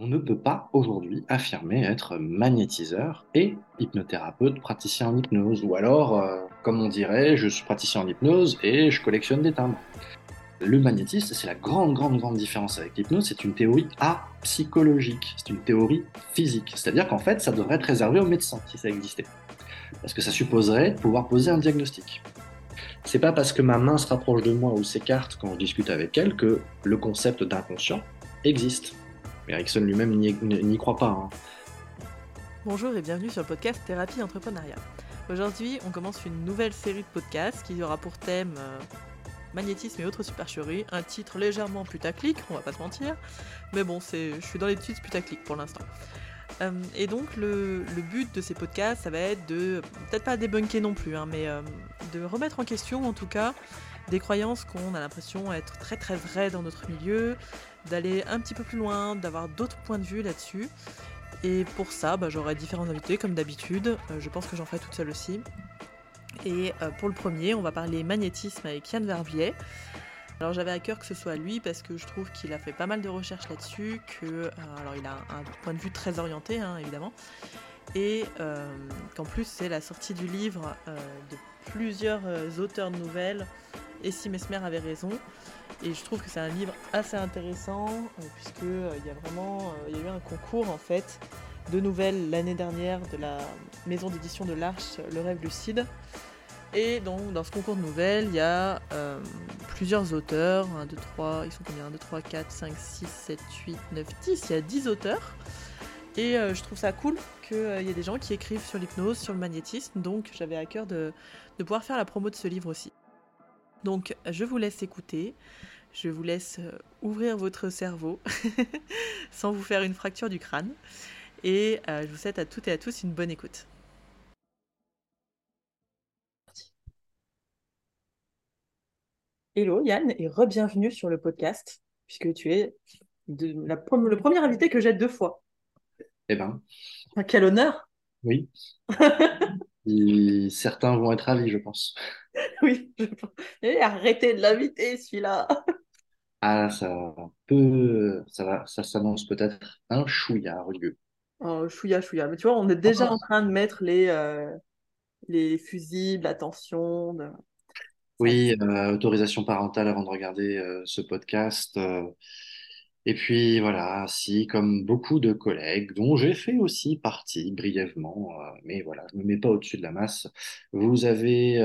on ne peut pas aujourd'hui affirmer être magnétiseur et hypnothérapeute praticien en hypnose. Ou alors, euh, comme on dirait, je suis praticien en hypnose et je collectionne des timbres. Le magnétisme, c'est la grande, grande, grande différence avec l'hypnose, c'est une théorie apsychologique, c'est une théorie physique. C'est-à-dire qu'en fait, ça devrait être réservé aux médecins si ça existait. Parce que ça supposerait pouvoir poser un diagnostic. C'est pas parce que ma main se rapproche de moi ou s'écarte quand je discute avec elle que le concept d'inconscient existe. Mais Erickson lui-même n'y croit pas. Hein. Bonjour et bienvenue sur le podcast Thérapie Entrepreneuriat. Aujourd'hui, on commence une nouvelle série de podcasts qui aura pour thème euh, magnétisme et autres supercheries, un titre légèrement putaclic, on va pas se mentir, mais bon, je suis dans l'étude putaclic pour l'instant. Euh, et donc le, but de ces podcasts, ça va être de, peut-être pas débunker non plus, hein, mais euh, de remettre en question en tout cas des croyances qu'on a l'impression être très très vraies dans notre milieu, d'aller un petit peu plus loin, d'avoir d'autres points de vue là-dessus. Et pour ça, bah, j'aurai différents invités comme d'habitude. Euh, je pense que j'en ferai toute seule aussi. Et euh, pour le premier, on va parler magnétisme avec Yann Verviers. Alors j'avais à cœur que ce soit lui parce que je trouve qu'il a fait pas mal de recherches là-dessus, que euh, alors il a un, point de vue très orienté hein, évidemment, et qu'en plus c'est la sortie du livre de plusieurs auteurs de nouvelles. Et si Mesmer avait raison, et je trouve que c'est un livre assez intéressant, euh, puisque euh, il y a vraiment euh, il y a eu un concours en fait de nouvelles l'année dernière de la maison d'édition de l'Arche, Le Rêve Lucide. Et donc dans ce concours de nouvelles, il y a plusieurs auteurs, 1, 2, 3, ils sont combien? 1, 2, 3, 4, 5, 6, 7, 8, 9, 10, il y a 10 auteurs. Et je trouve ça cool qu'il y ait des gens qui écrivent sur l'hypnose, sur le magnétisme, donc j'avais à cœur de, de pouvoir faire la promo de ce livre aussi. Donc je vous laisse écouter, je vous laisse euh, ouvrir votre cerveau sans vous faire une fracture du crâne. Et euh, je vous souhaite à toutes et à tous une bonne écoute. Hello Yann et re-bienvenue sur le podcast, puisque tu es le premier invité que j'ai deux fois. Eh ben. Quel honneur Oui. certains vont être ravis, je pense. oui, je pense. arrêtez de l'inviter, celui-là. ah, ça peut, ça va, ça s'annonce peut-être un chouïa rugueux. Oh, chouïa, chouïa. Mais tu vois, on est déjà en train de mettre les, euh, les fusibles, attention. De... Oui, euh, autorisation parentale avant de regarder euh, ce podcast. Et puis voilà, si comme beaucoup de collègues, dont j'ai fait aussi partie brièvement, mais voilà, je ne me mets pas au-dessus de la masse, vous avez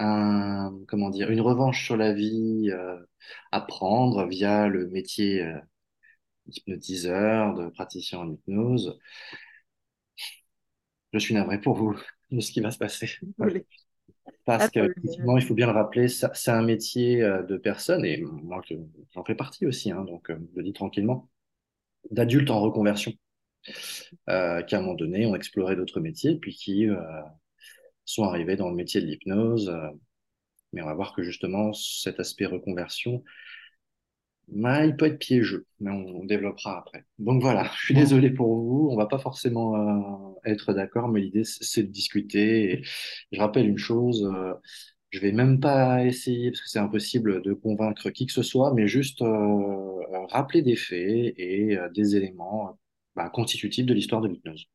un, comment dire, une revanche sur la vie euh, à prendre via le métier d'hypnotiseur, de praticien en hypnose. Je suis navré pour vous de ce qui va se passer. Parce qu'effectivement, il faut bien le rappeler, c'est un métier euh, de personnes, et moi j'en fais partie aussi, hein, donc euh, je le dis tranquillement, d'adultes en reconversion, euh, qui à un moment donné ont exploré d'autres métiers, puis qui sont arrivés dans le métier de l'hypnose. mais on va voir que justement, cet aspect reconversion, bah, il peut être piégeux, mais on, développera après. Donc voilà, je suis désolé pour vous, on va pas forcément euh, être d'accord, mais l'idée c'est de discuter. je rappelle une chose, euh, je vais même pas essayer, parce que c'est impossible de convaincre qui que ce soit, mais juste euh, rappeler des faits et des éléments bah, constitutifs de l'histoire de l'hypnose.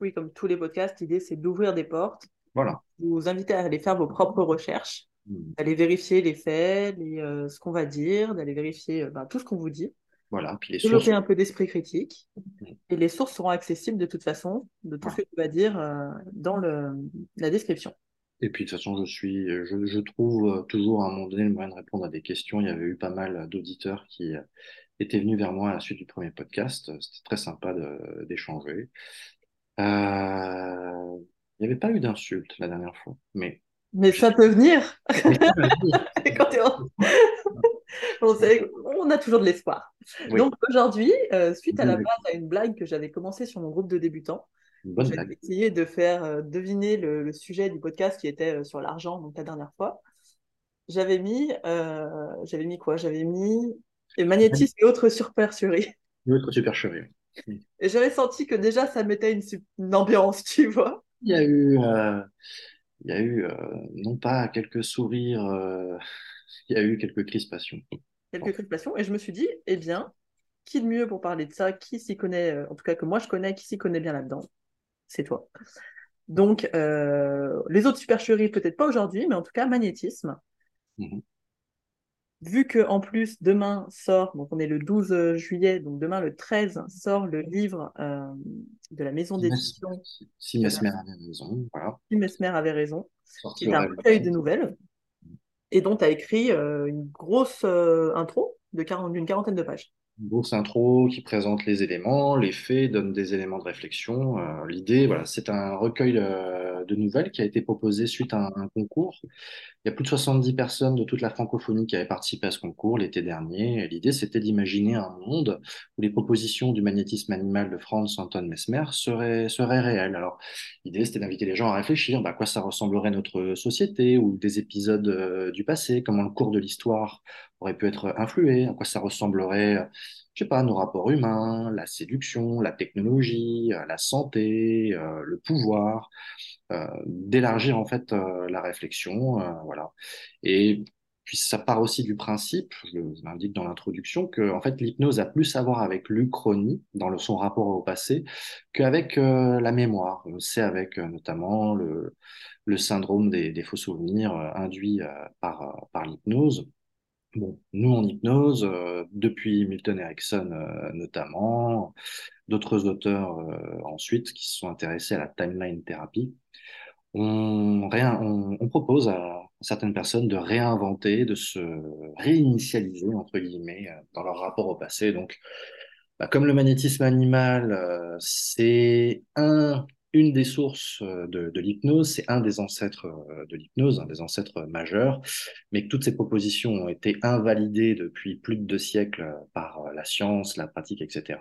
Oui, comme tous les podcasts, l'idée c'est d'ouvrir des portes. Voilà. Vous inviter à aller faire vos propres recherches Hmm. d'aller vérifier les faits, euh, ce qu'on va dire, d'aller vérifier euh, ben, tout ce qu'on vous dit. Voilà, puis les Développer un peu d'esprit critique. Hmm. Et les sources seront accessibles de toute façon, de tout ce que tu vas dire euh, dans le, la description. Et puis de toute façon, je suis, je, je, trouve toujours à un moment donné le moyen de répondre à des questions. Il y avait eu pas mal d'auditeurs qui étaient venus vers moi à la suite du premier podcast. C'était très sympa d'échanger. Il n'y avait pas eu d'insultes la dernière fois, mais mais ça peut venir. on, a toujours de l'espoir. Donc aujourd'hui, euh, suite à la base à une blague que j'avais commencé sur mon groupe de débutants, j'ai essayé de faire euh, deviner le, sujet du podcast qui était euh, sur l'argent, donc la dernière fois. J'avais mis, j'avais mis quoi? J'avais mis magnétisme et autres supercheries. Et autres supercheries. Et j'avais senti que déjà ça mettait une, une ambiance, tu vois. Il y a eu il y a eu, euh, non pas quelques sourires, euh, il y a eu quelques crispations. Quelques crispations, et je me suis dit, eh bien, qui de mieux pour parler de ça? Qui s'y connaît, en tout cas que moi je connais, qui s'y connaît bien là-dedans? C'est toi. Donc, les autres supercheries, peut-être pas aujourd'hui, mais en tout cas, magnétisme. Mhm vu que en plus demain sort, donc on est le 12 juillet, donc demain le 13 sort le livre euh, de la maison d'édition. Si Mesmer avait raison, voilà. Si Mesmer avait raison, qui est un recueil de nouvelles, et dont tu as écrit euh, une grosse euh, intro de d'une quarantaine de pages. Une grosse intro qui présente les éléments, les faits, donne des éléments de réflexion. L'idée, voilà, c'est un recueil de nouvelles qui a été proposé suite à un concours il y a plus de 70 personnes de toute la francophonie qui avaient participé à ce concours l'été dernier. L'idée, c'était d'imaginer un monde où les propositions du magnétisme animal de Franz Anton Mesmer seraient, seraient réelles. Alors, l'idée, c'était d'inviter les gens à réfléchir bah, à quoi ça ressemblerait notre société ou des épisodes euh, du passé, comment le cours de l'histoire aurait pu être influé, à quoi ça ressemblerait, je sais pas, nos rapports humains, la séduction, la technologie, euh, la santé, euh, le pouvoir. Euh, d'élargir en fait euh, la réflexion, euh, voilà. Et puis ça part aussi du principe, je l'indique dans l'introduction, que en fait l'hypnose a plus à voir avec l'uchronie dans le, son rapport au passé qu'avec la mémoire. C'est avec notamment le, syndrome des, faux souvenirs induits par l'hypnose. Nous en hypnose, depuis Milton Erickson notamment, d'autres auteurs ensuite qui se sont intéressés à la timeline thérapie, on, propose à certaines personnes de réinventer, de se réinitialiser, entre guillemets, euh, dans leur rapport au passé. Donc, bah, comme le magnétisme animal, euh, c'est un, une des sources euh, de, l'hypnose, c'est un des ancêtres de l'hypnose, un des ancêtres majeurs, mais que toutes ces propositions ont été invalidées depuis plus de deux siècles par la science, la pratique, etc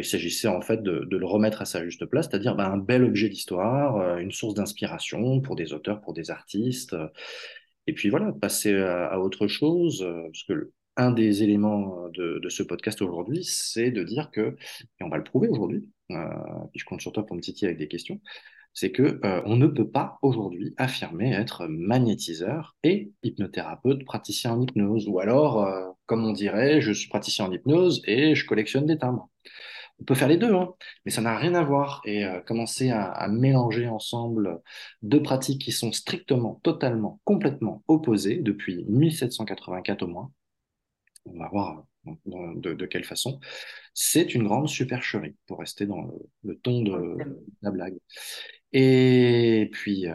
il s'agissait en fait de, le remettre à sa juste place, c'est-à-dire bah, un bel objet d'histoire, euh, une source d'inspiration pour des auteurs, pour des artistes, euh, et puis voilà, passer à, autre chose, euh, parce que un des éléments de, ce podcast aujourd'hui, c'est de dire que, et on va le prouver aujourd'hui, puis je compte sur toi pour me titiller avec des questions, c'est que on ne peut pas aujourd'hui affirmer être magnétiseur et hypnothérapeute, praticien en hypnose, ou alors, comme on dirait, je suis praticien en hypnose et je collectionne des timbres. On peut faire les deux, hein, mais ça n'a rien à voir. Et euh, commencer à, mélanger ensemble deux pratiques qui sont strictement, totalement, complètement opposées depuis 1784 au moins, on va voir de, quelle façon, c'est une grande supercherie, pour rester dans le, ton de la blague. Et puis, euh,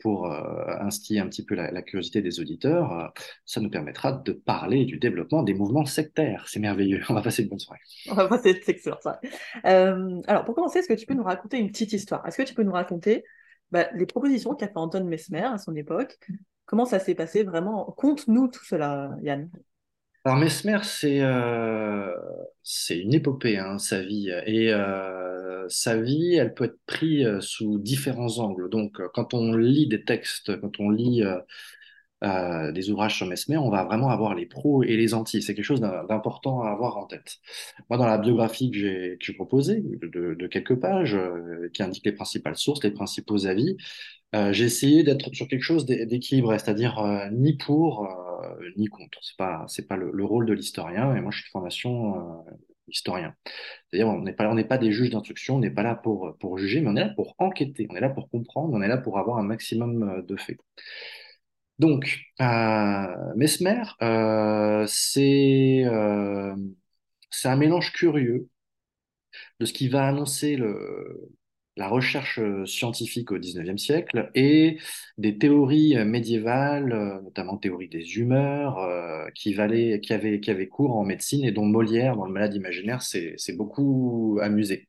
pour euh, instiller un petit peu la, curiosité des auditeurs, euh, ça nous permettra de parler du développement des mouvements sectaires. C'est merveilleux. On va passer une bonne soirée. On va passer une excellente soirée. Euh, alors, pour commencer, est-ce que tu peux nous raconter une petite histoire? Est-ce que tu peux nous raconter bah, les propositions qu'a fait Anton Mesmer à son époque? Comment ça s'est passé vraiment? Conte-nous tout cela, Yann. Alors Mesmer, c'est c'est une épopée, hein, sa vie. Et sa vie, elle peut être prise euh, sous différents angles. Donc, euh, quand on lit des textes, quand on lit euh, des ouvrages sur Mesmer, on va vraiment avoir les pros et les anti. C'est quelque chose d'important à avoir en tête. Moi, dans la biographie que j'ai proposée, de, quelques pages, qui indique les principales sources, les principaux avis, j'ai essayé d'être sur quelque chose d'équilibré, c'est-à-dire ni pour ni contre. C'est pas c'est pas le, le, rôle de l'historien. Et moi, je suis de formation historien. C'est-à-dire, on n'est pas, on pas des juges d'instruction, on n'est pas là pour, pour juger, mais on est là pour enquêter, on est là pour comprendre, on est là pour avoir un maximum euh, de faits. Donc, euh, Mesmer, euh, c'est euh, un mélange curieux de ce qui va annoncer le, la recherche euh, scientifique au XIXe siècle et des théories euh, médiévales, euh, notamment théorie des humeurs, qui, valaient, qui, avaient, cours en médecine et dont Molière, dans Le Malade imaginaire, s'est beaucoup amusé.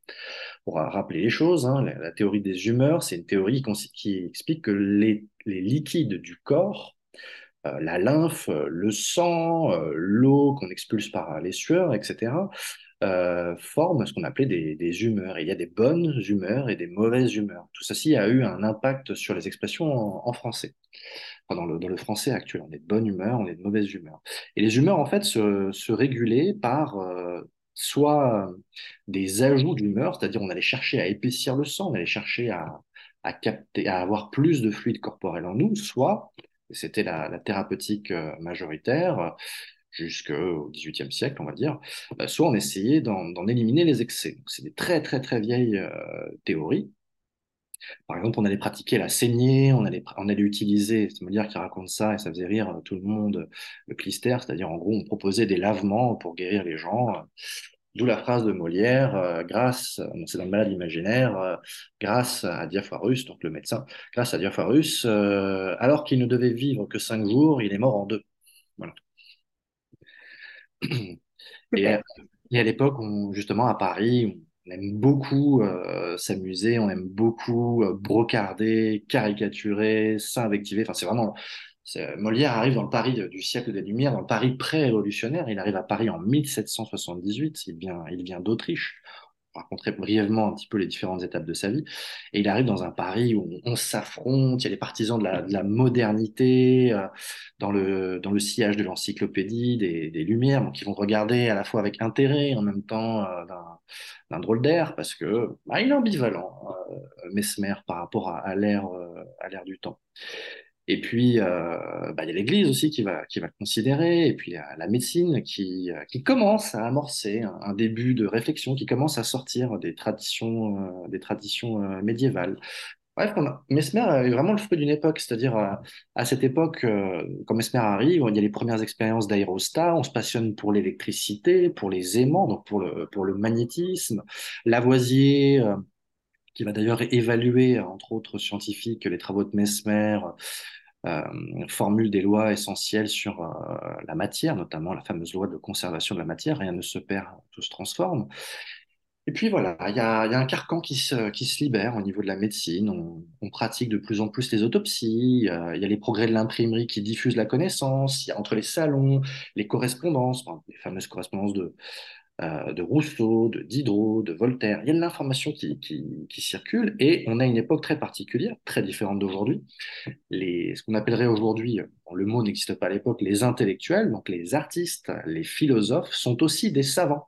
Pour rappeler les choses, hein, la, théorie des humeurs, c'est une théorie qui explique que les liquides du corps, la lymphe, le sang, l'eau qu'on expulse par les sueurs, etc., euh, forment ce qu'on appelait des, humeurs. il y a des bonnes humeurs et des mauvaises humeurs. Tout ceci a eu un impact sur les expressions en, français. dans, le, français actuel, on est de bonne humeur, on est de mauvaise humeur. Et les humeurs, en fait, se, régulaient par euh, soit des ajouts d'humeur, c'est-à-dire on allait chercher à épaissir le sang, on allait chercher à avoir plus de fluide corporel en nous, soit, c'était la, thérapeutique euh, majoritaire, jusqu'au XVIIIe siècle, on va dire, bah, soit on essayait d'en éliminer les excès. C'est des très très très vieilles euh, théories. Par exemple, on allait pratiquer la saignée, on allait, on allait utiliser, c'est Molière qui raconte ça et ça faisait rire tout le monde, le clister, c'est-à-dire en gros on proposait des lavements pour guérir les gens. D'où la phrase de Molière, euh, grâce, c'est dans le malade imaginaire, euh, grâce à Diaphorus, donc le médecin, grâce à Diaphorus, alors qu'il ne devait vivre que cinq jours, il est mort en deux. Voilà. Et, à, l'époque, justement, à Paris, on aime beaucoup euh, s'amuser, on aime beaucoup euh, brocarder, caricaturer, s'invectiver. Enfin, c'est vraiment. Molière arrive dans le Paris du siècle des Lumières, dans le Paris pré-révolutionnaire. Il arrive à Paris en 1778. Il vient, il vient d'Autriche raconterai brièvement un petit peu les différentes étapes de sa vie. Et il arrive dans un Paris où on, s'affronte, il y a les partisans de la, modernité, euh, dans, le, dans le sillage de l'encyclopédie, des, Lumières, donc ils vont regarder à la fois avec intérêt, en même temps euh, d'un drôle d'air, parce que bah, il est ambivalent, euh, Mesmer, par rapport à, à l'ère du temps. Et puis, euh, bah, il y a l'Église aussi qui va, qui va le considérer, et puis la, la médecine qui, euh, qui commence à amorcer un, début de réflexion, qui commence à sortir des traditions, euh, des traditions médiévales. Bref, Mesmer est vraiment le fruit d'une époque, c'est-à-dire à, cette époque, quand Mesmer arrive, il y a les premières expériences d'aérostat, on se passionne pour l'électricité, pour les aimants, donc pour le, pour le magnétisme. Lavoisier, qui va d'ailleurs évaluer, entre autres scientifiques, les travaux de Mesmer, formule des lois essentielles sur euh, la matière, notamment la fameuse loi de conservation de la matière. Rien ne se perd, tout se transforme. Et puis voilà, il y a, un carcan qui se, libère au niveau de la médecine. On, on pratique de plus en plus les autopsies. Euh, il y a les progrès de l'imprimerie qui diffusent la connaissance. Il y a entre les salons, les correspondances, les fameuses correspondances de, euh, de Rousseau, de Diderot, de Voltaire. Il y a de l'information qui, circule et on a une époque très particulière, très différente d'aujourd'hui. Ce qu'on appellerait aujourd'hui, le mot n'existe pas à l'époque, les intellectuels, donc les artistes, les philosophes, sont aussi des savants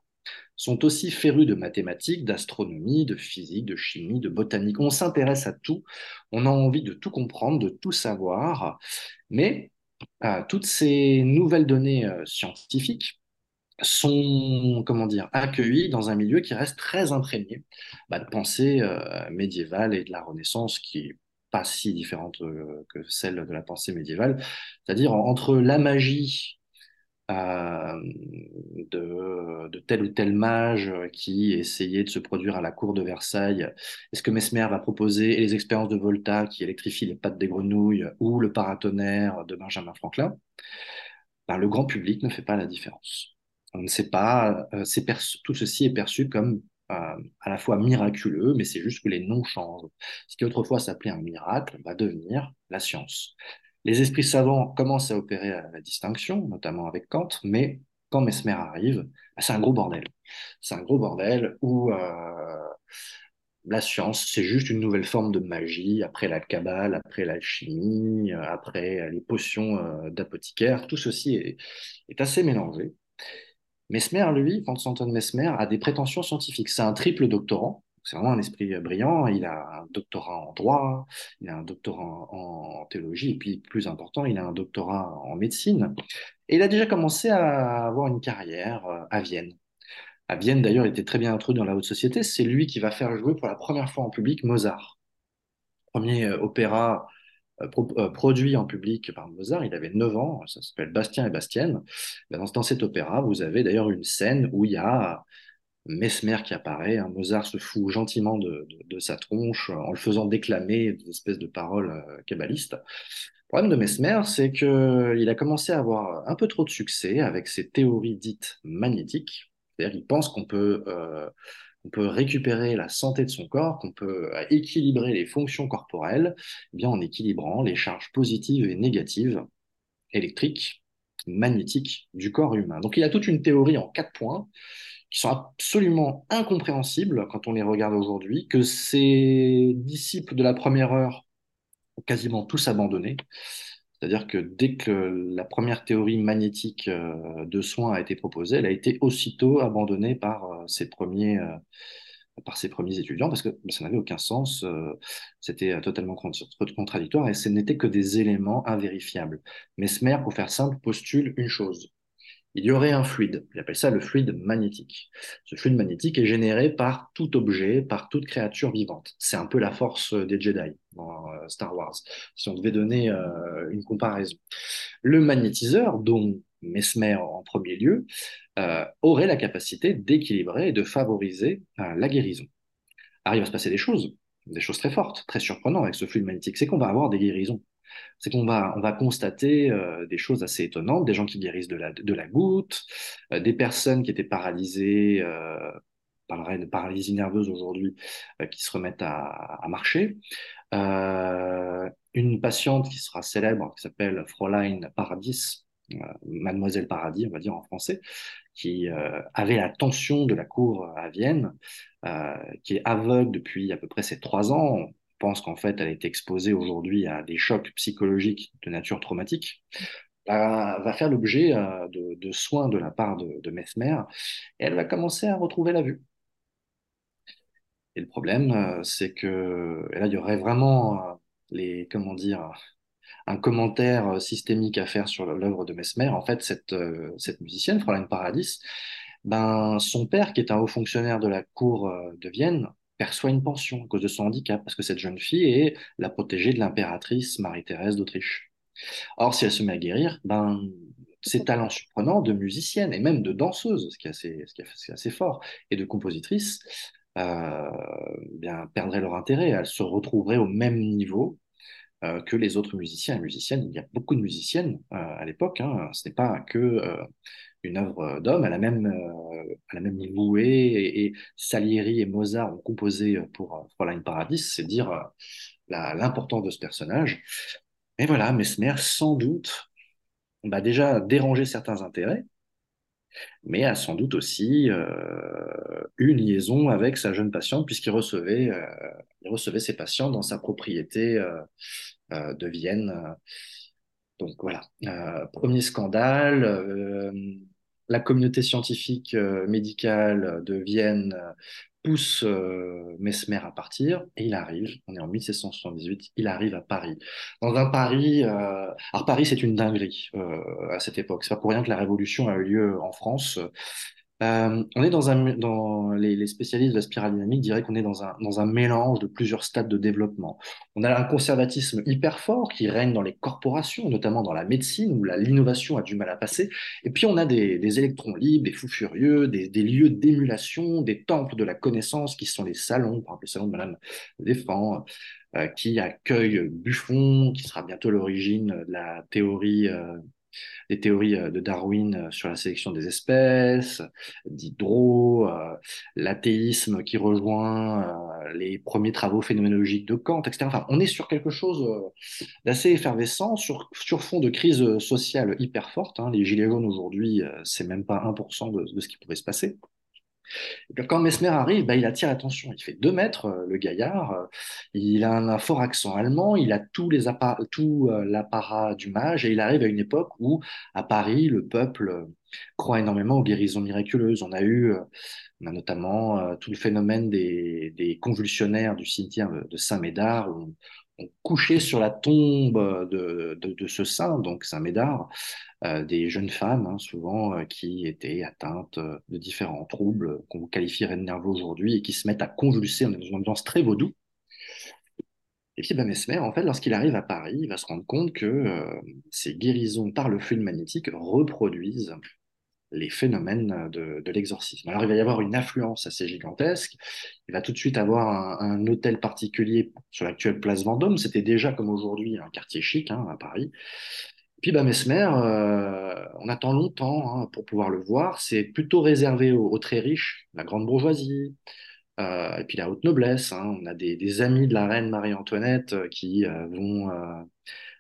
sont aussi férus de mathématiques, d'astronomie, de physique, de chimie, de botanique. On s'intéresse à tout, on a envie de tout comprendre, de tout savoir, mais euh, toutes ces nouvelles données euh, scientifiques sont comment dire accueillis dans un milieu qui reste très imprégné bah, de pensée euh, médiévale et de la Renaissance qui est pas si différente euh, que celle de la pensée médiévale, c'est-à-dire entre la magie euh, de, tel ou tel mage qui essayait de se produire à la cour de Versailles, est-ce que Mesmer va proposer et les expériences de Volta qui électrifient les pattes des grenouilles ou le paratonnerre de Benjamin Franklin, bah, le grand public ne fait pas la différence. On ne sait pas, euh, tout ceci est perçu comme euh, à la fois miraculeux, mais c'est juste que les noms changent. Ce qui autrefois s'appelait un miracle va devenir la science. Les esprits savants commencent à opérer à la distinction, notamment avec Kant, mais quand Mesmer arrive, bah, c'est un gros bordel. C'est un gros bordel où euh, la science, c'est juste une nouvelle forme de magie, après la cabale, après l'alchimie, après les potions d'apothicaire. Tout ceci est, est assez mélangé. Mesmer, lui, Vincent Mesmer, a des prétentions scientifiques. C'est un triple doctorant. C'est vraiment un esprit brillant. Il a un doctorat en droit, il a un doctorat en, théologie, et puis plus important, il a un doctorat en médecine. Et il a déjà commencé à avoir une carrière euh, à Vienne. À Vienne, d'ailleurs, il était très bien introduit dans la haute société. C'est lui qui va faire jouer pour la première fois en public Mozart. Premier euh, opéra euh, euh, produit en public par Mozart, il avait 9 ans, ça s'appelle Bastien et Bastienne. Dans, dans, cet opéra, vous avez d'ailleurs une scène où il y a Mesmer qui apparaît, un Mozart se fout gentiment de, sa tronche en le faisant déclamer des espèces de paroles euh, kabbalistes. Le problème de Mesmer, c'est qu'il a commencé à avoir un peu trop de succès avec ses théories dites magnétiques. C'est-à-dire qu'il pense qu'on peut on peut récupérer la santé de son corps, qu'on peut euh, équilibrer les fonctions corporelles eh bien en équilibrant les charges positives et négatives électriques, magnétiques du corps humain. Donc il y a toute une théorie en quatre points qui sont absolument incompréhensibles quand on les regarde aujourd'hui, que ces disciples de la première heure ont quasiment tous abandonné. C'est-à-dire que dès que la première théorie magnétique euh, de soins a été proposée, elle a été aussitôt abandonnée par euh, ses premiers, euh, par ses premiers étudiants parce que ça n'avait aucun sens, c'était totalement contradictoire et ce n'était que des éléments invérifiables. Mesmer, pour faire simple, postule une chose il y aurait un fluide. Il appelle ça le fluide magnétique. Ce fluide magnétique est généré par tout objet, par toute créature vivante. C'est un peu la force des Jedi dans euh, Star Wars, si on devait donner euh, une comparaison. Le magnétiseur, dont Mesmer en premier lieu, euh, aurait la capacité d'équilibrer et de favoriser la guérison. Il va se passer des choses, des choses très fortes, très surprenantes avec ce fluide magnétique, c'est qu'on va avoir des guérisons c'est qu'on va, on va constater euh, des choses assez étonnantes, des gens qui guérissent de la, de la goutte, euh, des personnes qui étaient paralysées, euh, parlerait de paralysie nerveuse aujourd'hui, euh, qui se remettent à, marcher. une patiente qui sera célèbre, qui s'appelle Fräulein Paradis, Mademoiselle Paradis, on va dire en français, qui avait la tension de la cour à Vienne, qui est aveugle depuis à peu près ses trois ans pense qu'en fait, elle est exposée aujourd'hui à des chocs psychologiques de nature traumatique, va, faire l'objet euh, de, soins de la part de, Mesmer, et elle va commencer à retrouver la vue. Et le problème, euh, c'est que là, il y aurait vraiment euh, les, comment dire, un commentaire systémique à faire sur l'œuvre de Mesmer. En fait, cette, cette musicienne, Fräulein Paradis, ben, son père, qui est un haut fonctionnaire de la cour de Vienne, perçoit une pension à cause de son handicap, parce que cette jeune fille est la protégée de l'impératrice Marie-Thérèse d'Autriche. Or, si elle se met à guérir, ben, ses talents surprenants de musicienne et même de danseuse, ce qui est assez, ce qui est assez fort, et de compositrice, euh, bien, perdraient leur intérêt. Elles se retrouveraient au même niveau euh, que les autres musiciens et musiciennes. Il y a beaucoup de musiciennes euh, à l'époque. Hein. Ce n'est pas que une œuvre d'homme. Elle a même, euh, elle a même voué et, Salieri et Mozart ont composé pour euh, Fräulein Paradis, c'est dire euh, l'importance de ce personnage. Et voilà, Mesmer, sans doute, bah déjà dérangé certains intérêts, mais a sans doute aussi euh, une liaison avec sa jeune patiente, puisqu'il recevait, euh, recevait ses patients dans sa propriété euh, de Vienne. Donc voilà, premier scandale la communauté scientifique euh, médicale de Vienne euh, pousse euh, Mesmer à partir et il arrive, on est en 1778, il arrive à Paris. Dans un Paris, alors Paris c'est une dinguerie à cette époque, c'est pas pour rien que la révolution a eu lieu en France. Euh, on est dans un, les, spécialistes de la spirale dynamique diraient qu'on est dans un, mélange de plusieurs stades de développement. On a un conservatisme hyper fort qui règne dans les corporations, notamment dans la médecine où l'innovation a du mal à passer. Et puis on a des, électrons libres, des fous furieux, des, des lieux d'émulation, des temples de la connaissance qui sont les salons, par exemple le salon de Madame Défend, euh, qui accueille Buffon, qui sera bientôt l'origine de la théorie euh, des théories euh, de Darwin euh, sur la sélection des espèces, Diderot, euh, l'athéisme qui rejoint les premiers travaux phénoménologiques de Kant, etc. Enfin, on est sur quelque chose d'assez effervescent, sur, sur fond de crise sociale hyper forte. Hein. Les Gilets jaunes aujourd'hui, c'est même pas 1% de, de ce qui pourrait se passer. Quand Mesmer arrive, bah, il attire l'attention. Il fait deux mètres, euh, le gaillard. Euh, il a un, fort accent allemand. Il a tout euh, l'apparat du mage. Et il arrive à une époque où, à Paris, le peuple croit énormément aux guérisons miraculeuses. On a eu notamment tout le phénomène des, convulsionnaires du cimetière de Saint-Médard, on couchait sur la tombe de, de, ce saint, donc Saint-Médard, euh, des jeunes femmes, hein, souvent, euh, qui étaient atteintes euh, de différents troubles qu'on qualifierait de nerveux aujourd'hui et qui se mettent à convulser. Dans une ambiance très vaudou. Et puis, ben, Mesmer, en fait, lorsqu'il arrive à Paris, il va se rendre compte que ces guérisons par le fluide magnétique reproduisent les phénomènes de, de l'exorcisme. Alors il va y avoir une influence assez gigantesque. Il va tout de suite avoir un, hôtel particulier sur l'actuelle place Vendôme. C'était déjà comme aujourd'hui un quartier chic hein, à Paris. Puis bah, Mesmer, euh, on attend longtemps hein, pour pouvoir le voir. C'est plutôt réservé aux, très riches, la grande bourgeoisie, euh, et puis la haute noblesse. Hein. On a des, amis de la reine Marie-Antoinette euh, qui euh, vont, euh,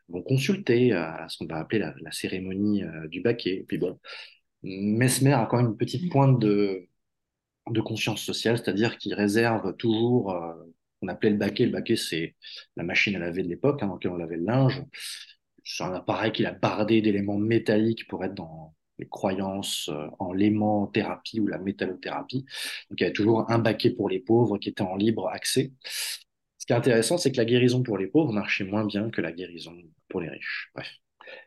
vont consulter à ce qu'on va appeler la, la cérémonie du baquet. Et puis bon, Mesmer a quand même une petite pointe de, de conscience sociale, c'est-à-dire qu'il réserve toujours, on appelait le baquet, le baquet c'est la machine à laver de l'époque, hein, dans laquelle on lavait le linge c'est un appareil qu'il a bardé d'éléments métalliques pour être dans les croyances euh, en l'aimanthérapie ou la métallothérapie. Donc il y avait toujours un baquet pour les pauvres qui était en libre accès. Ce qui est intéressant, c'est que la guérison pour les pauvres marchait moins bien que la guérison pour les riches. Bref.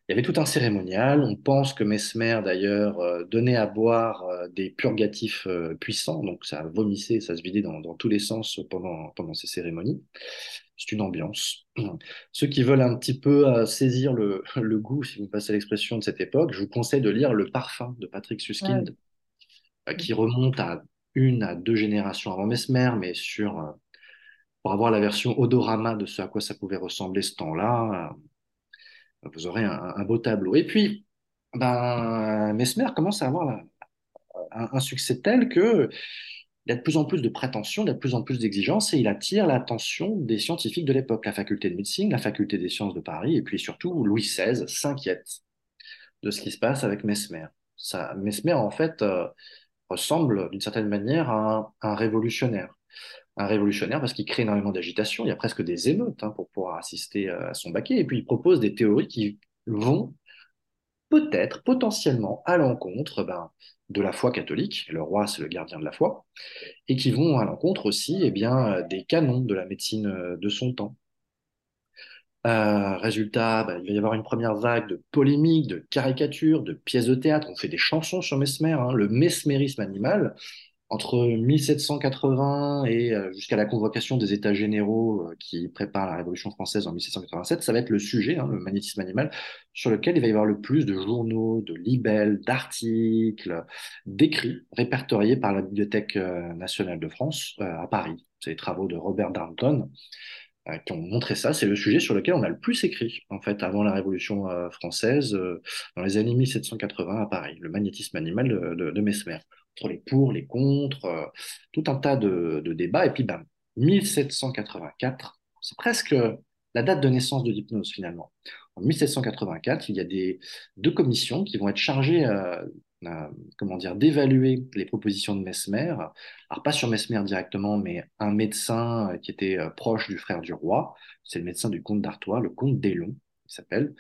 Il y avait tout un cérémonial. On pense que Mesmer, d'ailleurs, euh, donnait à boire euh, des purgatifs euh, puissants, donc ça vomissait, ça se vidait dans, dans tous les sens pendant, pendant ces cérémonies. C'est une ambiance. Ceux qui veulent un petit peu saisir le, le, goût, si vous passez l'expression de cette époque, je vous conseille de lire Le Parfum de Patrick Suskind, qui remonte à une à deux générations avant Mesmer, mais sur pour avoir la version odorama de ce à quoi ça pouvait ressembler ce temps-là vous aurez un, beau tableau. Et puis, ben, Mesmer commence à avoir un, succès tel que il y a de plus en plus de prétentions, il y a de plus en plus d'exigences et il attire l'attention des scientifiques de l'époque, la faculté de médecine, la faculté des sciences de Paris et puis surtout Louis XVI s'inquiète de ce qui se passe avec Mesmer. Ça, Mesmer, en fait, euh, ressemble d'une certaine manière à un révolutionnaire un révolutionnaire parce qu'il crée énormément d'agitation. Il y a presque des émeutes hein, pour pouvoir assister euh, à son baquet. Et puis il propose des théories qui vont peut-être, potentiellement, à l'encontre ben, de la foi catholique. Le roi, c'est le gardien de la foi. Et qui vont à l'encontre aussi eh bien, euh, des canons de la médecine euh, de son temps. résultat, ben, il va y avoir une première vague de polémiques, de caricatures, de pièces de théâtre. On fait des chansons sur Mesmer, hein. le mesmérisme animal entre 1780 et euh, jusqu'à la convocation des États généraux euh, qui préparent la Révolution française en 1787, ça va être le sujet, hein, le magnétisme animal, sur lequel il va y avoir le plus de journaux, de libelles, d'articles, d'écrits répertoriés par la Bibliothèque euh, nationale de France à Paris. C'est les travaux de Robert Darnton qui ont montré ça. C'est le sujet sur lequel on a le plus écrit, en fait, avant la Révolution française, dans les années 1780 à Paris, le magnétisme animal de, de Mesmer entre les pour, les contre, euh, tout un tas de, débats. Et puis, ben, 1784, c'est presque la date de naissance de l'hypnose finalement. En 1784, il y a des, deux commissions qui vont être chargées euh, euh, comment dire, d'évaluer les propositions de Mesmer. Alors, pas sur Mesmer directement, mais un médecin qui était proche du frère du roi. C'est le médecin du comte d'Artois, le comte d'Élon, il s'appelle.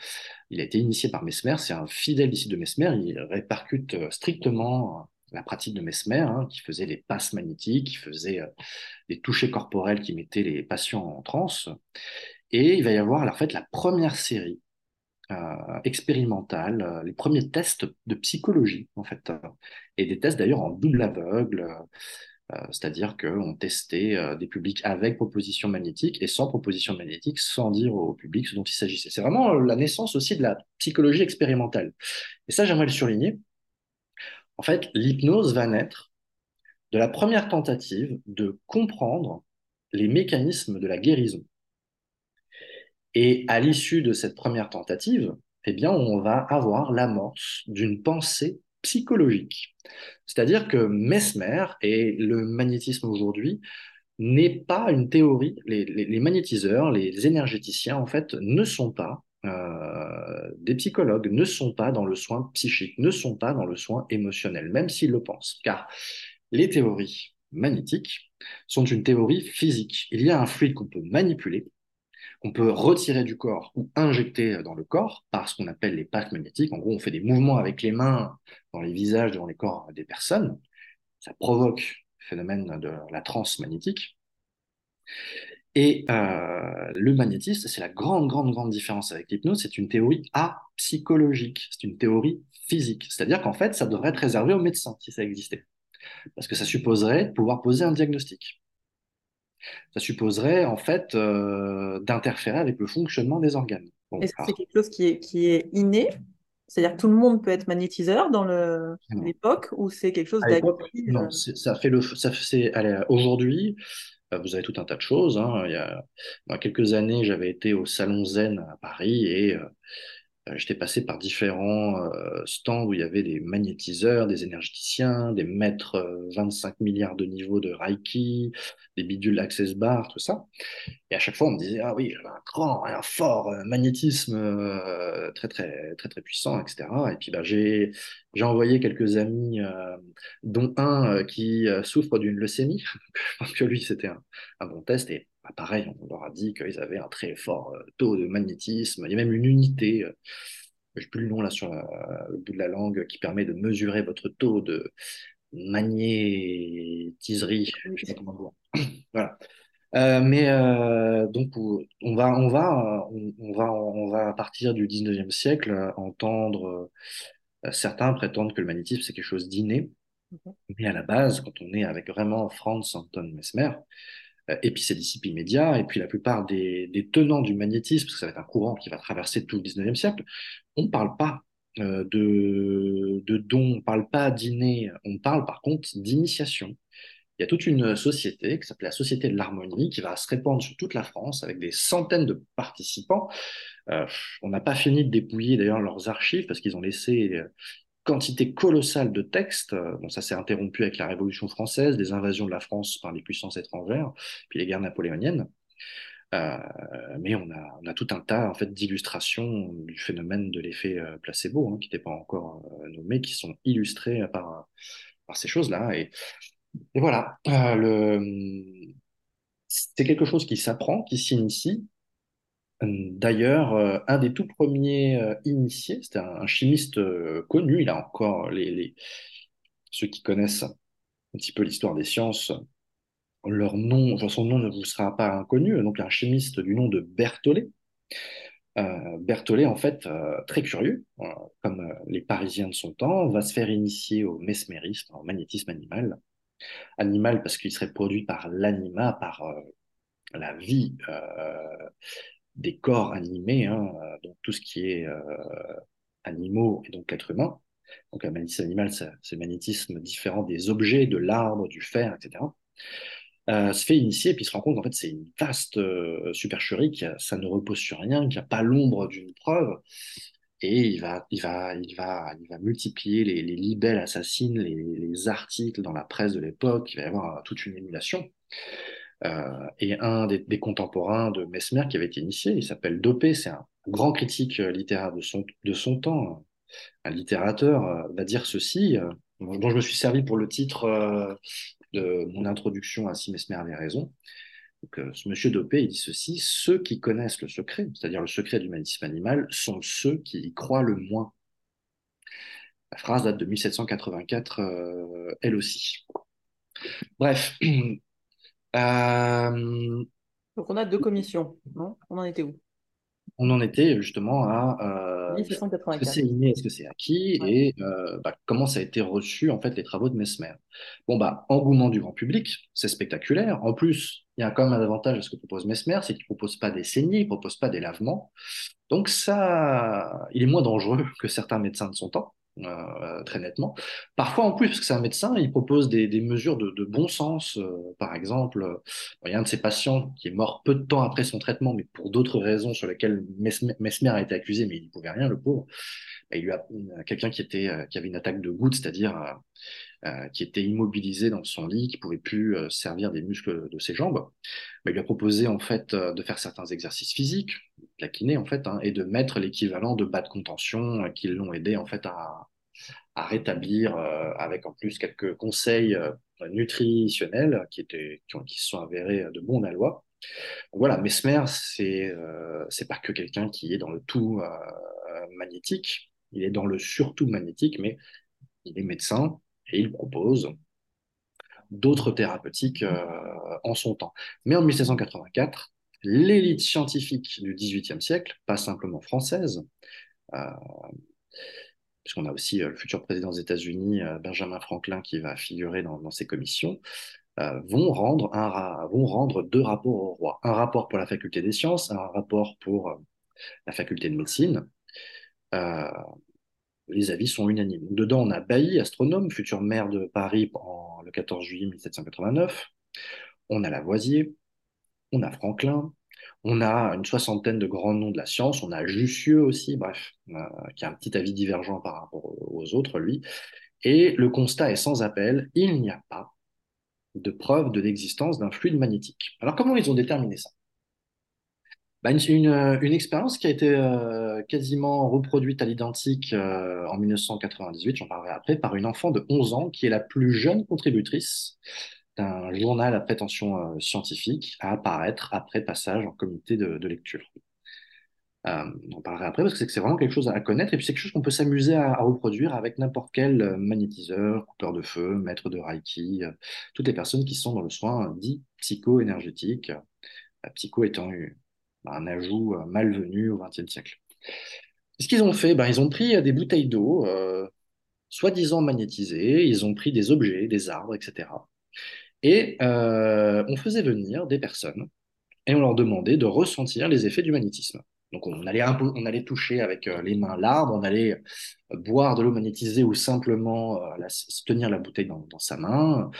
Il a été initié par Mesmer. C'est un fidèle ici de Mesmer. Il répercute strictement la pratique de Mesmer, hein, qui faisait les passes magnétiques, qui faisait euh, des touchés corporels qui mettaient les patients en transe. Et il va y avoir en fait la première série euh, expérimentale, euh, les premiers tests de psychologie en fait, et des tests d'ailleurs en double aveugle, c'est-à-dire qu'on testait des publics avec proposition magnétique et sans proposition magnétique, sans dire au public ce dont il s'agissait. C'est vraiment la naissance aussi de la psychologie expérimentale. Et ça, j'aimerais le souligner en fait, l'hypnose va naître de la première tentative de comprendre les mécanismes de la guérison. Et à l'issue de cette première tentative, eh bien, on va avoir l'amorce d'une pensée psychologique. C'est-à-dire que Mesmer et le magnétisme aujourd'hui n'est pas une théorie. les, magnétiseurs, les énergéticiens, en fait, ne sont pas euh, des psychologues ne sont pas dans le soin psychique, ne sont pas dans le soin émotionnel, même s'ils le pensent. Car les théories magnétiques sont une théorie physique. Il y a un fluide qu'on peut manipuler, qu'on peut retirer du corps ou injecter dans le corps par ce qu'on appelle les packs magnétiques. En gros, on fait des mouvements avec les mains dans les visages, dans les corps des personnes. Ça provoque le phénomène de la transe magnétique. Et euh, le magnétisme, c'est la grande, grande, grande différence avec l'hypnose, c'est une théorie apsychologique, c'est une théorie physique. C'est-à-dire qu'en fait, ça devrait être réservé aux médecins si ça existait. Parce que ça supposerait de pouvoir poser un diagnostic. Ça supposerait en fait euh, d'interférer avec le fonctionnement des organes. Est-ce que c'est quelque chose qui est, qui est inné? C'est-à-dire que tout le monde peut être magnétiseur dans l'époque ou c'est quelque chose d'acquis Non, euh? ça fait le, ça aujourd'hui, vous avez tout un tas de choses. Hein. Il y a, quelques années, j'avais été au Salon Zen à Paris et euh, j'étais passé par différents euh, stands où il y avait des magnétiseurs, des énergéticiens, des maîtres 25 euh, milliards de niveaux de Reiki, des bidules Access Bar, tout ça. Et à chaque fois, on me disait, ah oui, j'avais un grand, un fort magnétisme très, très, très, très puissant, etc. Et puis, bah, j'ai, j'ai envoyé quelques amis, dont un qui souffre d'une leucémie. Je pense que lui, c'était un, un bon test. Et bah, pareil, on leur a dit qu'ils avaient un très fort euh, taux de magnétisme. Il y a même une unité, euh, je n'ai plus le nom là sur le bout de la langue, qui permet de mesurer votre taux de magnétiserie. Je sais pas comment dire. voilà. mais donc on va, on va, on, va, on va à partir du 19e siècle entendre certains prétendre que le magnétisme c'est quelque chose d'inné, mais à la base, quand on est avec vraiment Franz Anton Mesmer, et puis ses disciples immédiats, et puis la plupart des, tenants du magnétisme, parce que ça va être un courant qui va traverser tout le 19e siècle, on ne parle pas euh, de, de dons, on ne parle pas d'inné, on parle par contre d'initiation. Il y a toute une société qui s'appelle la Société de l'Harmonie qui va se répandre sur toute la France avec des centaines de participants. Euh, on n'a pas fini de dépouiller d'ailleurs leurs archives parce qu'ils ont laissé euh, quantité colossale de textes. Bon, ça s'est interrompu avec la Révolution française, les invasions de la France par les puissances étrangères, puis les guerres napoléoniennes. Euh, mais on a, a, tout un tas en fait d'illustrations du phénomène de l'effet euh, placebo, hein, qui n'était pas encore euh, nommé, qui sont illustrées par, ces choses-là. Et, voilà, c'est quelque chose qui s'apprend, qui s'initie. D'ailleurs, un des tout premiers initiés, c'était un, chimiste connu, il a encore les, ceux qui connaissent un petit peu l'histoire des sciences leur nom, son nom ne vous sera pas inconnu, donc un chimiste du nom de Berthollet. Euh, Berthollet, en fait, euh, très curieux, euh, comme euh, les Parisiens de son temps, va se faire initier au mesmérisme, au magnétisme animal. Animal parce qu'il serait produit par l'anima, par euh, la vie des corps animés, hein, donc tout ce qui est animaux et donc l'être humain. Donc un magnétisme animal, c'est magnétisme différent des objets, de l'arbre, du fer, etc euh, se fait initier et puis se rend compte qu'en fait c'est une vaste euh, supercherie, que ça ne repose sur rien, qu'il n'y a pas l'ombre d'une preuve. Et il va, il va, il va, il va multiplier les, les libelles assassines, les, les, articles dans la presse de l'époque. Il va y avoir toute une émulation. Euh, et un des, contemporains de Mesmer qui avait été initié, il s'appelle Dopé, c'est un grand critique euh, littéraire de son, de son temps, un littérateur, euh, va dire ceci, dont je me suis servi pour le titre de mon introduction à Si Mesmer avait raison. Donc, ce monsieur Dopé, il dit ceci ceux qui connaissent le secret, c'est-à-dire le secret du magnétisme animal, sont ceux qui y croient le moins. La phrase date de 1784, euh, elle aussi. Bref. Euh... Donc, on a deux commissions, non? On en était où? on en était justement à euh, est-ce que c'est inné, est-ce que c'est acquis? Et euh, bah, comment ça a été reçu en fait les travaux de Mesmer? Bon bah engouement du grand public, c'est spectaculaire. En plus, il y a quand même un avantage à ce que propose Mesmer, c'est qu'il propose pas des saignées, il propose pas des lavements. Donc ça, il est moins dangereux que certains médecins de son temps. Euh, très nettement. Parfois, en plus, parce que c'est un médecin, il propose des, mesures de, bon sens. Euh, par exemple, euh, il y a un de ses patients qui est mort peu de temps après son traitement, mais pour d'autres raisons sur lesquelles Mesmer a été accusé, mais il n'y pouvait rien, le pauvre. Bah, il lui a quelqu'un qui qui avait une attaque de goutte, c'est-à-dire euh, qui était immobilisé dans son lit, qui pouvait plus servir des muscles de ses jambes. Bah, il lui a proposé en fait de faire certains exercices physiques, en fait, hein, et de mettre l'équivalent de bas de contention qui l'ont aidé en fait à, rétablir euh, avec en plus quelques conseils euh, nutritionnels qui étaient qui, se sont avérés de bons aloi. Voilà, Mesmer, c'est euh, c'est pas que quelqu'un qui est dans le tout euh, magnétique, il est dans le surtout magnétique, mais il est médecin et il propose d'autres thérapeutiques euh, en son temps. Mais en 1784, l'élite scientifique du XVIIIe siècle, pas simplement française, euh, puisqu'on a aussi euh, le futur président des États-Unis, euh, Benjamin Franklin, qui va figurer dans, ces commissions, vont, rendre deux rapports au roi. Un rapport pour la faculté des sciences, un rapport pour la faculté de médecine. Les avis sont unanimes. Dedans, on a Bailly, astronome, futur maire de Paris en, le 14 juillet 1789. On a Lavoisier, on a Franklin, on a une soixantaine de grands noms de la science. On a Jussieu aussi, bref, euh, qui a un petit avis divergent par rapport aux autres, lui. Et le constat est sans appel, il n'y a pas de preuve de l'existence d'un fluide magnétique. Alors comment ils ont déterminé ça? Bah, une, une, expérience qui a été euh, quasiment reproduite à l'identique euh, en 1998, j'en parlerai après, par une enfant de 11 ans qui est la plus jeune contributrice d'un journal à prétention euh, scientifique à apparaître après passage en comité de, lecture. Euh, on en parlera après parce que c'est vraiment quelque chose à connaître et puis c'est quelque chose qu'on peut s'amuser à, reproduire avec n'importe quel euh, magnétiseur, coupeur de feu, maître de Reiki, toutes les personnes qui sont dans le soin dit psycho-énergétique, psycho étant un ajout malvenu au XXe siècle. Ce qu'ils ont fait, ben, ils ont pris des bouteilles d'eau, soi-disant magnétisées, ils ont pris des objets, des arbres, etc. Et on faisait venir des personnes et on leur demandait de ressentir les effets du magnétisme. Donc on allait, on allait toucher avec euh, les mains l'arbre, on allait euh, boire de l'eau magnétisée ou simplement euh, tenir la bouteille dans, sa main.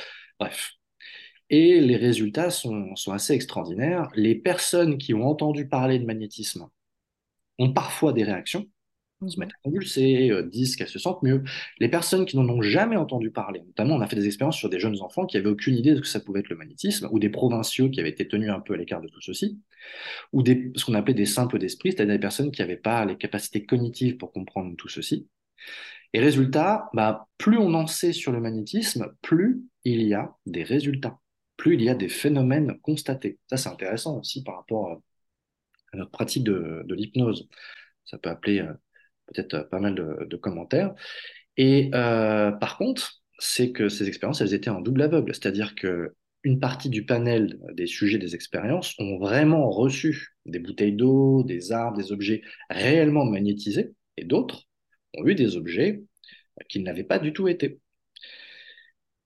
Bref. Et les résultats sont, sont, assez extraordinaires. Les personnes qui ont entendu parler de magnétisme ont parfois des réactions, se mettent à convulser, disent qu'elles se sentent mieux. Les personnes qui n'en ont jamais entendu parler, notamment on a fait des expériences sur des jeunes enfants qui n'avaient aucune idée de ce que ça pouvait être le magnétisme, ou des provinciaux qui avaient été tenus un peu à l'écart de tout ceci, ou des, ce qu'on appelait des simples d'esprit, c'est-à-dire des personnes qui n'avaient pas les capacités cognitives pour comprendre tout ceci. Et résultat, bah, plus on en sait sur le magnétisme, plus il y a des résultats, plus il y a des phénomènes constatés. Ça, c'est intéressant aussi par rapport à notre pratique de, l'hypnose. Ça peut appeler euh, peut-être euh, pas mal de, commentaires. Et euh, par contre, c'est que ces expériences, elles étaient en double aveugle, c'est-à-dire que une partie du panel des sujets des expériences ont vraiment reçu des bouteilles d'eau, des arbres, des objets réellement magnétisés, et d'autres ont eu des objets qui n'avaient pas du tout été.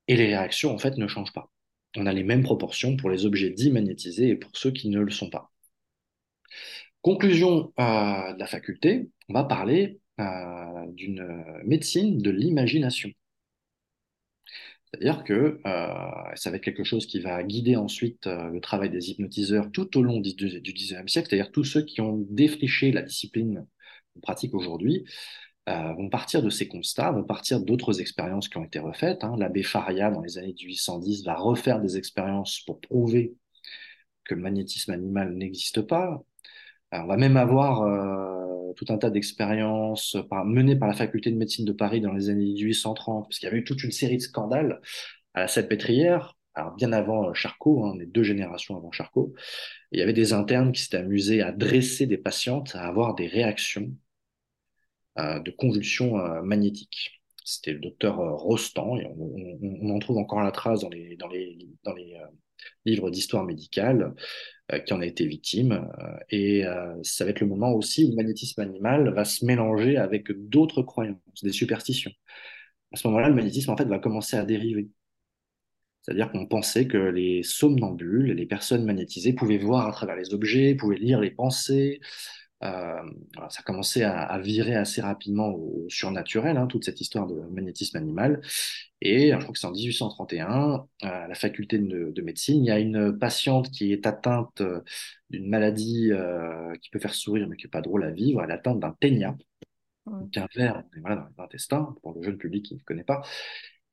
Et les réactions, en fait, ne changent pas. On a les mêmes proportions pour les objets dits magnétisés et pour ceux qui ne le sont pas. Conclusion euh, de la faculté, on va parler euh, d'une médecine de l'imagination. C'est-à-dire que euh, ça va être quelque chose qui va guider ensuite le travail des hypnotiseurs tout au long du XIXe siècle, c'est-à-dire tous ceux qui ont défriché la discipline qu'on pratique aujourd'hui, vont partir de ces constats, vont partir d'autres expériences qui ont été refaites. Hein. L'abbé Faria, dans les années 1810, va refaire des expériences pour prouver que le magnétisme animal n'existe pas on va même avoir euh, tout un tas d'expériences menées par la faculté de médecine de Paris dans les années 1830, parce qu'il y avait eu toute une série de scandales à la Salpêtrière, alors bien avant euh, Charcot, hein, est deux générations avant Charcot. il y avait des internes qui s'étaient amusés à dresser des patientes à avoir des réactions euh, de convulsions magnétiques. C'était le docteur Rostand, et on, en trouve encore la trace les, les, dans les livres d'histoire médicale. Euh, qui en a été victime. Euh, et euh, ça va être le moment aussi où le magnétisme animal va se mélanger avec d'autres croyances, des superstitions. À ce moment-là, le magnétisme en fait va commencer à dériver. C'est-à-dire qu'on pensait que les somnambules, les personnes magnétisées, pouvaient voir à travers les objets, pouvaient lire les pensées, ça a commencé à, virer assez rapidement au surnaturel, hein, toute cette histoire de magnétisme animal. Et je crois que c'est en 1831, à la faculté de, médecine, il y a une patiente qui est atteinte euh, d'une maladie euh, qui peut faire sourire mais qui n'est pas drôle à vivre. Elle est atteinte d'un ténia, donc un verre voilà, dans l'intestin, pour le jeune public qui ne connaît pas.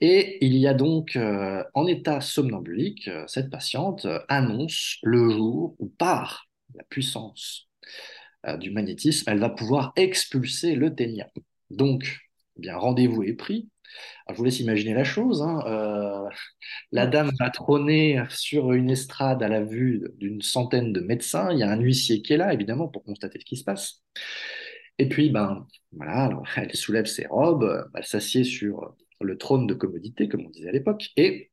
Et il y a donc, en état somnambulique, cette patiente annonce le jour où part la puissance euh, du magnétisme, elle va pouvoir expulser le ténia. Donc, eh bien, rendez-vous est pris. Je vous laisse imaginer la chose. Hein. Euh, la dame va trôner sur une estrade à la vue d'une centaine de médecins. Il y a un huissier qui est là, évidemment, pour constater ce qui se passe. Et puis, ben, voilà, elle soulève ses robes, elle s'assied sur le trône de commodité, comme on disait à l'époque, et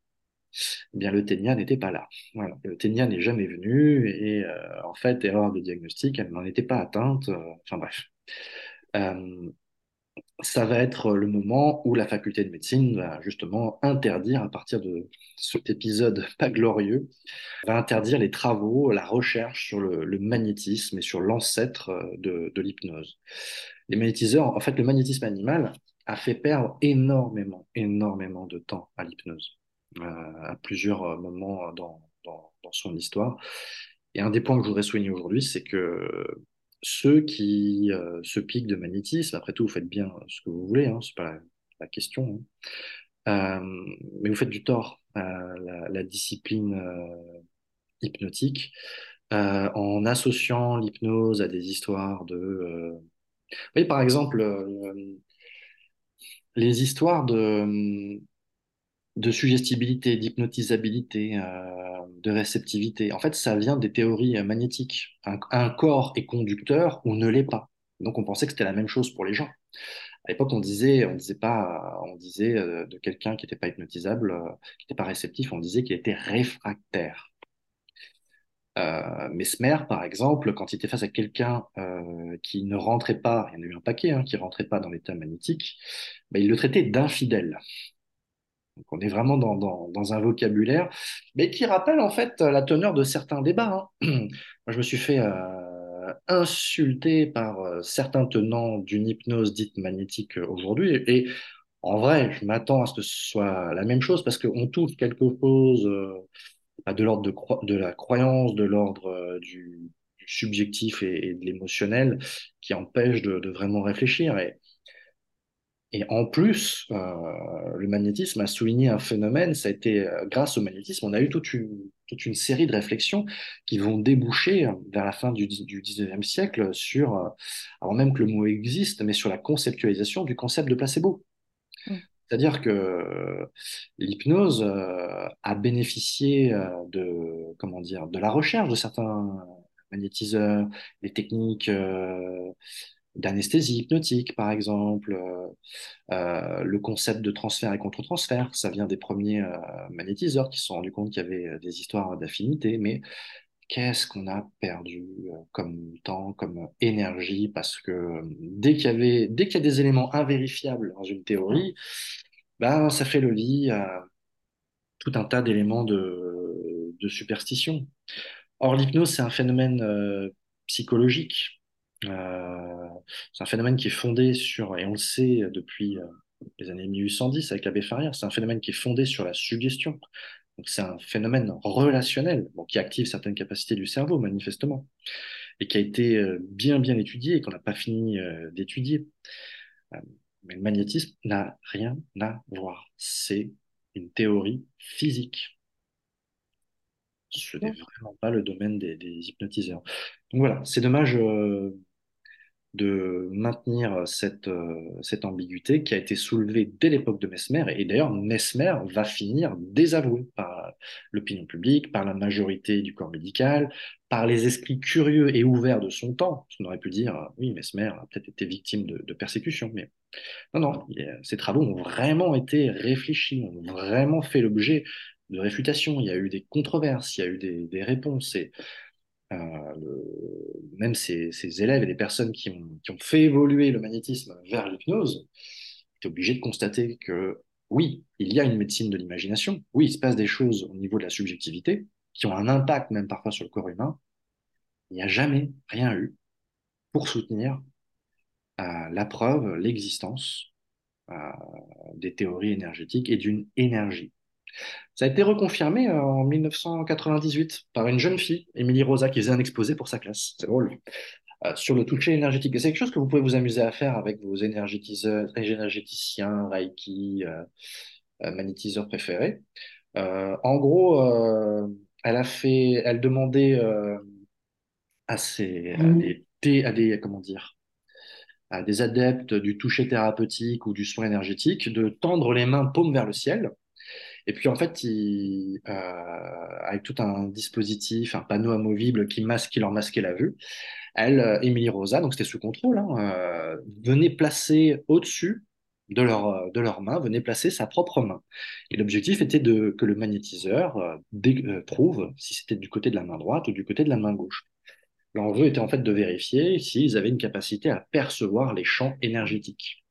eh bien le ténia n'était pas là. Voilà. Le ténia n'est jamais venu et euh, en fait, erreur de diagnostic, elle n'en était pas atteinte. Euh, enfin bref. Euh, ça va être le moment où la faculté de médecine va justement interdire, à partir de cet épisode pas glorieux, va interdire les travaux, la recherche sur le, magnétisme et sur l'ancêtre de, de l'hypnose. Les magnétiseurs, en fait, le magnétisme animal a fait perdre énormément, énormément de temps à l'hypnose. Euh, à plusieurs euh, moments euh, dans, dans, son histoire. Et un des points que je voudrais souligner aujourd'hui, c'est que ceux qui se piquent de magnétisme, après tout, vous faites bien ce que vous voulez, hein, c'est pas la, question, hein. mais vous faites du tort à la, discipline hypnotique en associant l'hypnose à des histoires de. Vous voyez, par exemple, les histoires de de suggestibilité, d'hypnotisabilité, euh, de réceptivité. En fait, ça vient des théories magnétiques. Un, corps est conducteur ou ne l'est pas. Donc, on pensait que c'était la même chose pour les gens. À l'époque, on disait, on disait pas, on disait euh, de quelqu'un qui n'était pas hypnotisable, euh, qui n'était pas réceptif, on disait qu'il était réfractaire. Mesmer, par exemple, quand il était face à quelqu'un qui ne rentrait pas, il y en a eu un paquet hein, qui rentrait pas dans l'état magnétique, bah, il le traitait d'infidèle. Donc on est vraiment dans, dans, un vocabulaire, mais qui rappelle en fait la teneur de certains débats. Hein. Moi, je me suis fait euh, insulter par euh, certains tenants d'une hypnose dite magnétique euh, aujourd'hui, et, en vrai, je m'attends à ce que ce soit la même chose parce qu'on touche quelque chose de l'ordre de, de, la croyance, de l'ordre du, subjectif et, de l'émotionnel, qui empêche de, de, vraiment réfléchir. Et, et en plus, euh, le magnétisme a souligné un phénomène, ça a été euh, grâce au magnétisme, on a eu toute une, toute une série de réflexions qui vont déboucher vers la fin du, du 19e siècle sur, euh, avant même que le mot existe, mais sur la conceptualisation du concept de placebo. Mm. C'est-à-dire que l'hypnose a bénéficié de, comment dire, de la recherche de certains magnétiseurs, des techniques d'anesthésie hypnotique, par exemple, euh, euh, le concept de transfert et contre-transfert, ça vient des premiers euh, magnétiseurs qui se sont rendus compte qu'il y avait des histoires d'affinité, mais qu'est-ce qu'on a perdu comme temps, comme énergie, parce que dès qu'il y a des éléments invérifiables dans une théorie, ben, ça fait le lit à tout un tas d'éléments de superstition. Or, l'hypnose, c'est un phénomène psychologique euh, c'est un phénomène qui est fondé sur, et on le sait depuis euh, les années 1810 avec l'abbé Faria, c'est un phénomène qui est fondé sur la suggestion. Donc c'est un phénomène relationnel bon, qui active certaines capacités du cerveau, manifestement, et qui a été euh, bien bien étudié et qu'on n'a pas fini d'étudier. Mais le magnétisme n'a rien à voir. C'est une théorie physique. Ce n'est vraiment pas le domaine des, hypnotiseurs. Donc voilà, c'est dommage de maintenir cette, euh, cette ambiguïté qui a été soulevée dès l'époque de Mesmer. Et d'ailleurs, Mesmer va finir désavoué par l'opinion publique, par la majorité du corps médical, par les esprits curieux et ouverts de son temps. On aurait pu dire, oui, Mesmer a peut-être été victime de, persécution, mais non, non, ces travaux ont vraiment été réfléchis, ont vraiment fait l'objet de réfutations. Il y a eu des controverses, il y a eu des, réponses. Le, même ces, élèves et les personnes qui ont, fait évoluer le magnétisme vers l'hypnose étaient obligés de constater que oui, il y a une médecine de l'imagination, oui, il se passe des choses au niveau de la subjectivité qui ont un impact même parfois sur le corps humain. Il n'y a jamais rien eu pour soutenir euh, la preuve, l'existence euh, des théories énergétiques et d'une énergie. Ça a été reconfirmé euh, en 1998 par une jeune fille, Émilie Rosa, qui faisait un exposé pour sa classe. C'est drôle. Euh, sur le toucher énergétique. c'est quelque chose que vous pouvez vous amuser à faire avec vos énergétiseurs, énergéticiens, Reiki, euh, magnétiseurs préférés. en gros, elle a fait, elle demandait à, ses, à des, à des, comment dire, à des adeptes du toucher thérapeutique ou du soin énergétique de tendre les mains paumes vers le ciel et puis en fait, euh, avec tout un dispositif, un panneau amovible qui, masque, qui leur masquait la vue, elle, euh, Émilie Rosa, donc c'était sous contrôle, hein, euh, venait placer au-dessus de leur, de leur main, venait placer sa propre main. Et l'objectif était de, que le magnétiseur trouve si c'était du côté de la main droite ou du côté de la main gauche. L'enjeu était en fait de vérifier s'ils avaient une capacité à percevoir les champs énergétiques,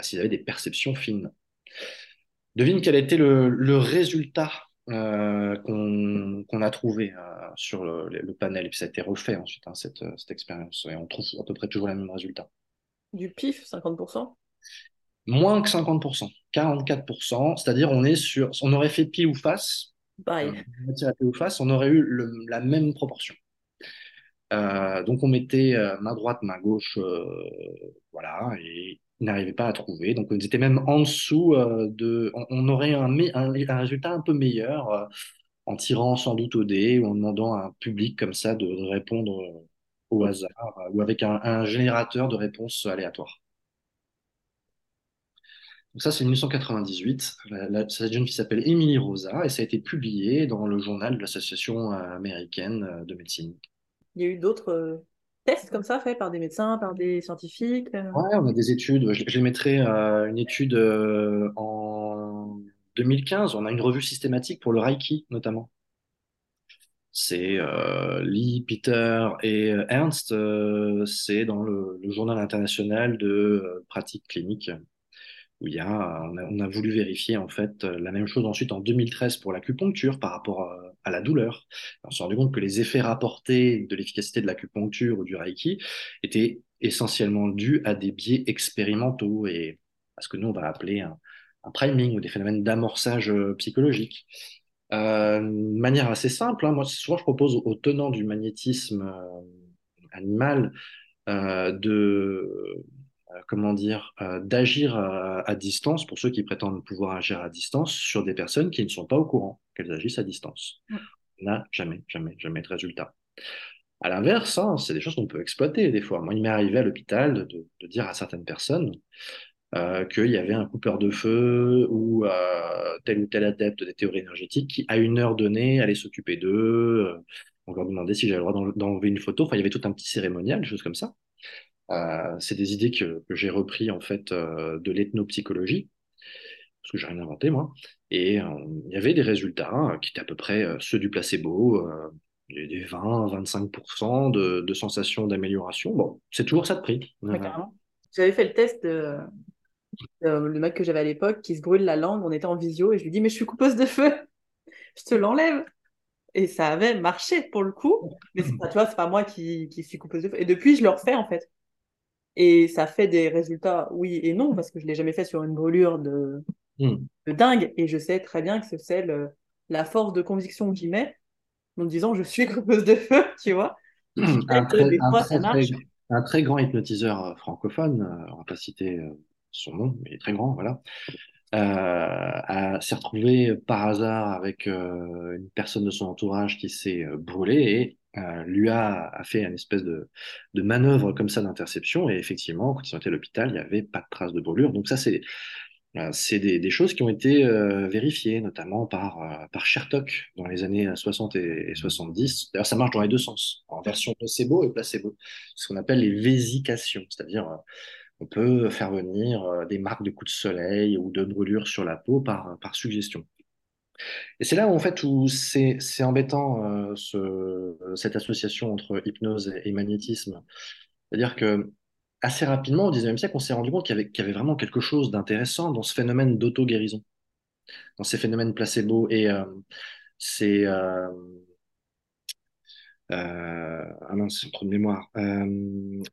s'ils avaient des perceptions fines. Devine quel a été le, résultat euh, qu'on a trouvé euh, sur le, panel. Et puis ça a été refait ensuite, hein, cette, cette, expérience. Et on trouve à peu près toujours le même résultat. Du PIF, 50% Moins que 50%, 44%. C'est-à-dire on est sur, on aurait fait pile ou face. Bye. Euh, ou face, on aurait eu la même proportion. donc on mettait main droite, main gauche, voilà, et n'arrivaient pas à trouver. Donc, ils étaient même en dessous euh, de. On, aurait un, résultat un peu meilleur euh, en tirant sans doute au dé ou en demandant à un public comme ça de, répondre euh, au hasard ou avec un, générateur de réponses aléatoires. ça, c'est 1998. cette jeune fille s'appelle Emily Rosa et ça a été publié dans le journal de l'Association américaine de médecine. Il y a eu d'autres tests comme ça faits par des médecins, par des scientifiques Ouais, on a des études. Je, mettrai une étude en 2015. On a une revue systématique pour le Reiki, notamment c'est euh, Lee, Peter et euh, Ernst, euh, c'est dans le, journal international de pratique clinique où y a, on a, voulu vérifier en fait la même chose ensuite en 2013 pour l'acupuncture par rapport à, la douleur. on s'est rendu compte que les effets rapportés de l'efficacité de l'acupuncture ou du Reiki étaient essentiellement dus à des biais expérimentaux et à ce que nous on va appeler un, priming ou des phénomènes d'amorçage psychologique. Euh, de manière assez simple, hein. moi souvent je propose aux tenants du magnétisme euh, animal euh, de comment dire d'agir à, distance pour ceux qui prétendent pouvoir agir à distance sur des personnes qui ne sont pas au courant qu'elles agissent à distance. On n'a jamais, jamais, jamais de résultat. À l'inverse, hein, c'est des choses qu'on peut exploiter des fois. Moi, il m'est arrivé à l'hôpital de, de, dire à certaines personnes euh, qu'il y avait un coupeur de feu ou euh, tel ou tel adepte des théories énergétiques qui, à une heure donnée, allait s'occuper d'eux. Euh, on leur demandait si j'avais le droit d'enlever une photo. Enfin, il y avait tout un petit cérémonial, des choses comme ça. Euh, c'est des idées que, que j'ai repris en fait euh, de l'ethnopsychologie, parce que j'ai rien inventé moi. Et il y avait des résultats qui étaient à peu près ceux du placebo, des 20-25% de, de sensations d'amélioration. Bon, c'est toujours ça de prix. J'avais fait le test de, euh, le mec que j'avais à l'époque qui se brûle la langue, on était en visio et je lui dis mais je suis coupeuse de feu, je te l'enlève. Et ça avait marché pour le coup, mais c'est pas, c'est pas moi qui, qui suis coupeuse de feu. Et depuis, je le refais en fait. Et ça fait des résultats, oui et non, parce que je l'ai jamais fait sur une brûlure de, hmm. de dingue. Et je sais très bien que c'est la force de conviction que j'y mets en disant je suis coupeuse de feu, tu vois. Un très, un, très, grand hypnotiseur euh, francophone, euh, on va pas citer son nom, mais il est très grand, voilà, euh, s'est retrouvé par hasard avec euh, une personne de son entourage qui s'est euh, brûlée et euh, lui a, a, fait une espèce de, de manœuvre comme ça d'interception. Et effectivement, quand ils sont été à l'hôpital, il n'y avait pas de traces de brûlure. Donc ça, c'est c'est des, des, choses qui ont été vérifiées, notamment par, par Shertok dans les années 60 et, 70. D'ailleurs, ça marche dans les deux sens, en version nocebo et placebo. Ce qu'on appelle les vésications, c'est-à-dire on peut faire venir euh, des marques de coups de soleil ou de brûlures sur la peau par, par suggestion. Et c'est là où, en fait, où c'est, embêtant euh, ce, cette association entre hypnose et, magnétisme. C'est-à-dire que assez rapidement, au XIXe siècle, on s'est rendu compte qu'il y, avait, qu'il y avait vraiment quelque chose d'intéressant dans ce phénomène d'auto-guérison, dans ces phénomènes placebo. Et euh, c'est euh, ah non, c'est trop de mémoire.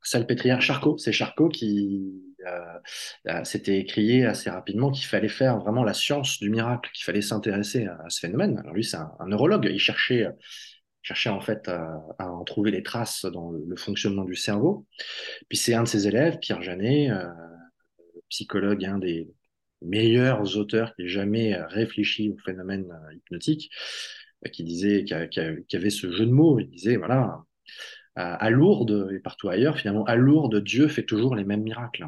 Salpêtrière, Charcot, c'est Charcot qui euh, s'était écrié assez rapidement qu'il fallait faire vraiment la science du miracle, qu'il fallait s'intéresser à, ce phénomène. Alors lui, c'est un, neurologue, il cherchait, cherchait en fait à, en trouver les traces dans le, fonctionnement du cerveau. Puis c'est un de ses élèves, Pierre Janet, euh, psychologue, un des meilleurs auteurs qui ait jamais réfléchi au phénomène hypnotique, qui disait, qui, avait ce jeu de mots. Il disait, voilà, à, Lourdes et partout ailleurs, finalement, à Lourdes, Dieu fait toujours les mêmes miracles.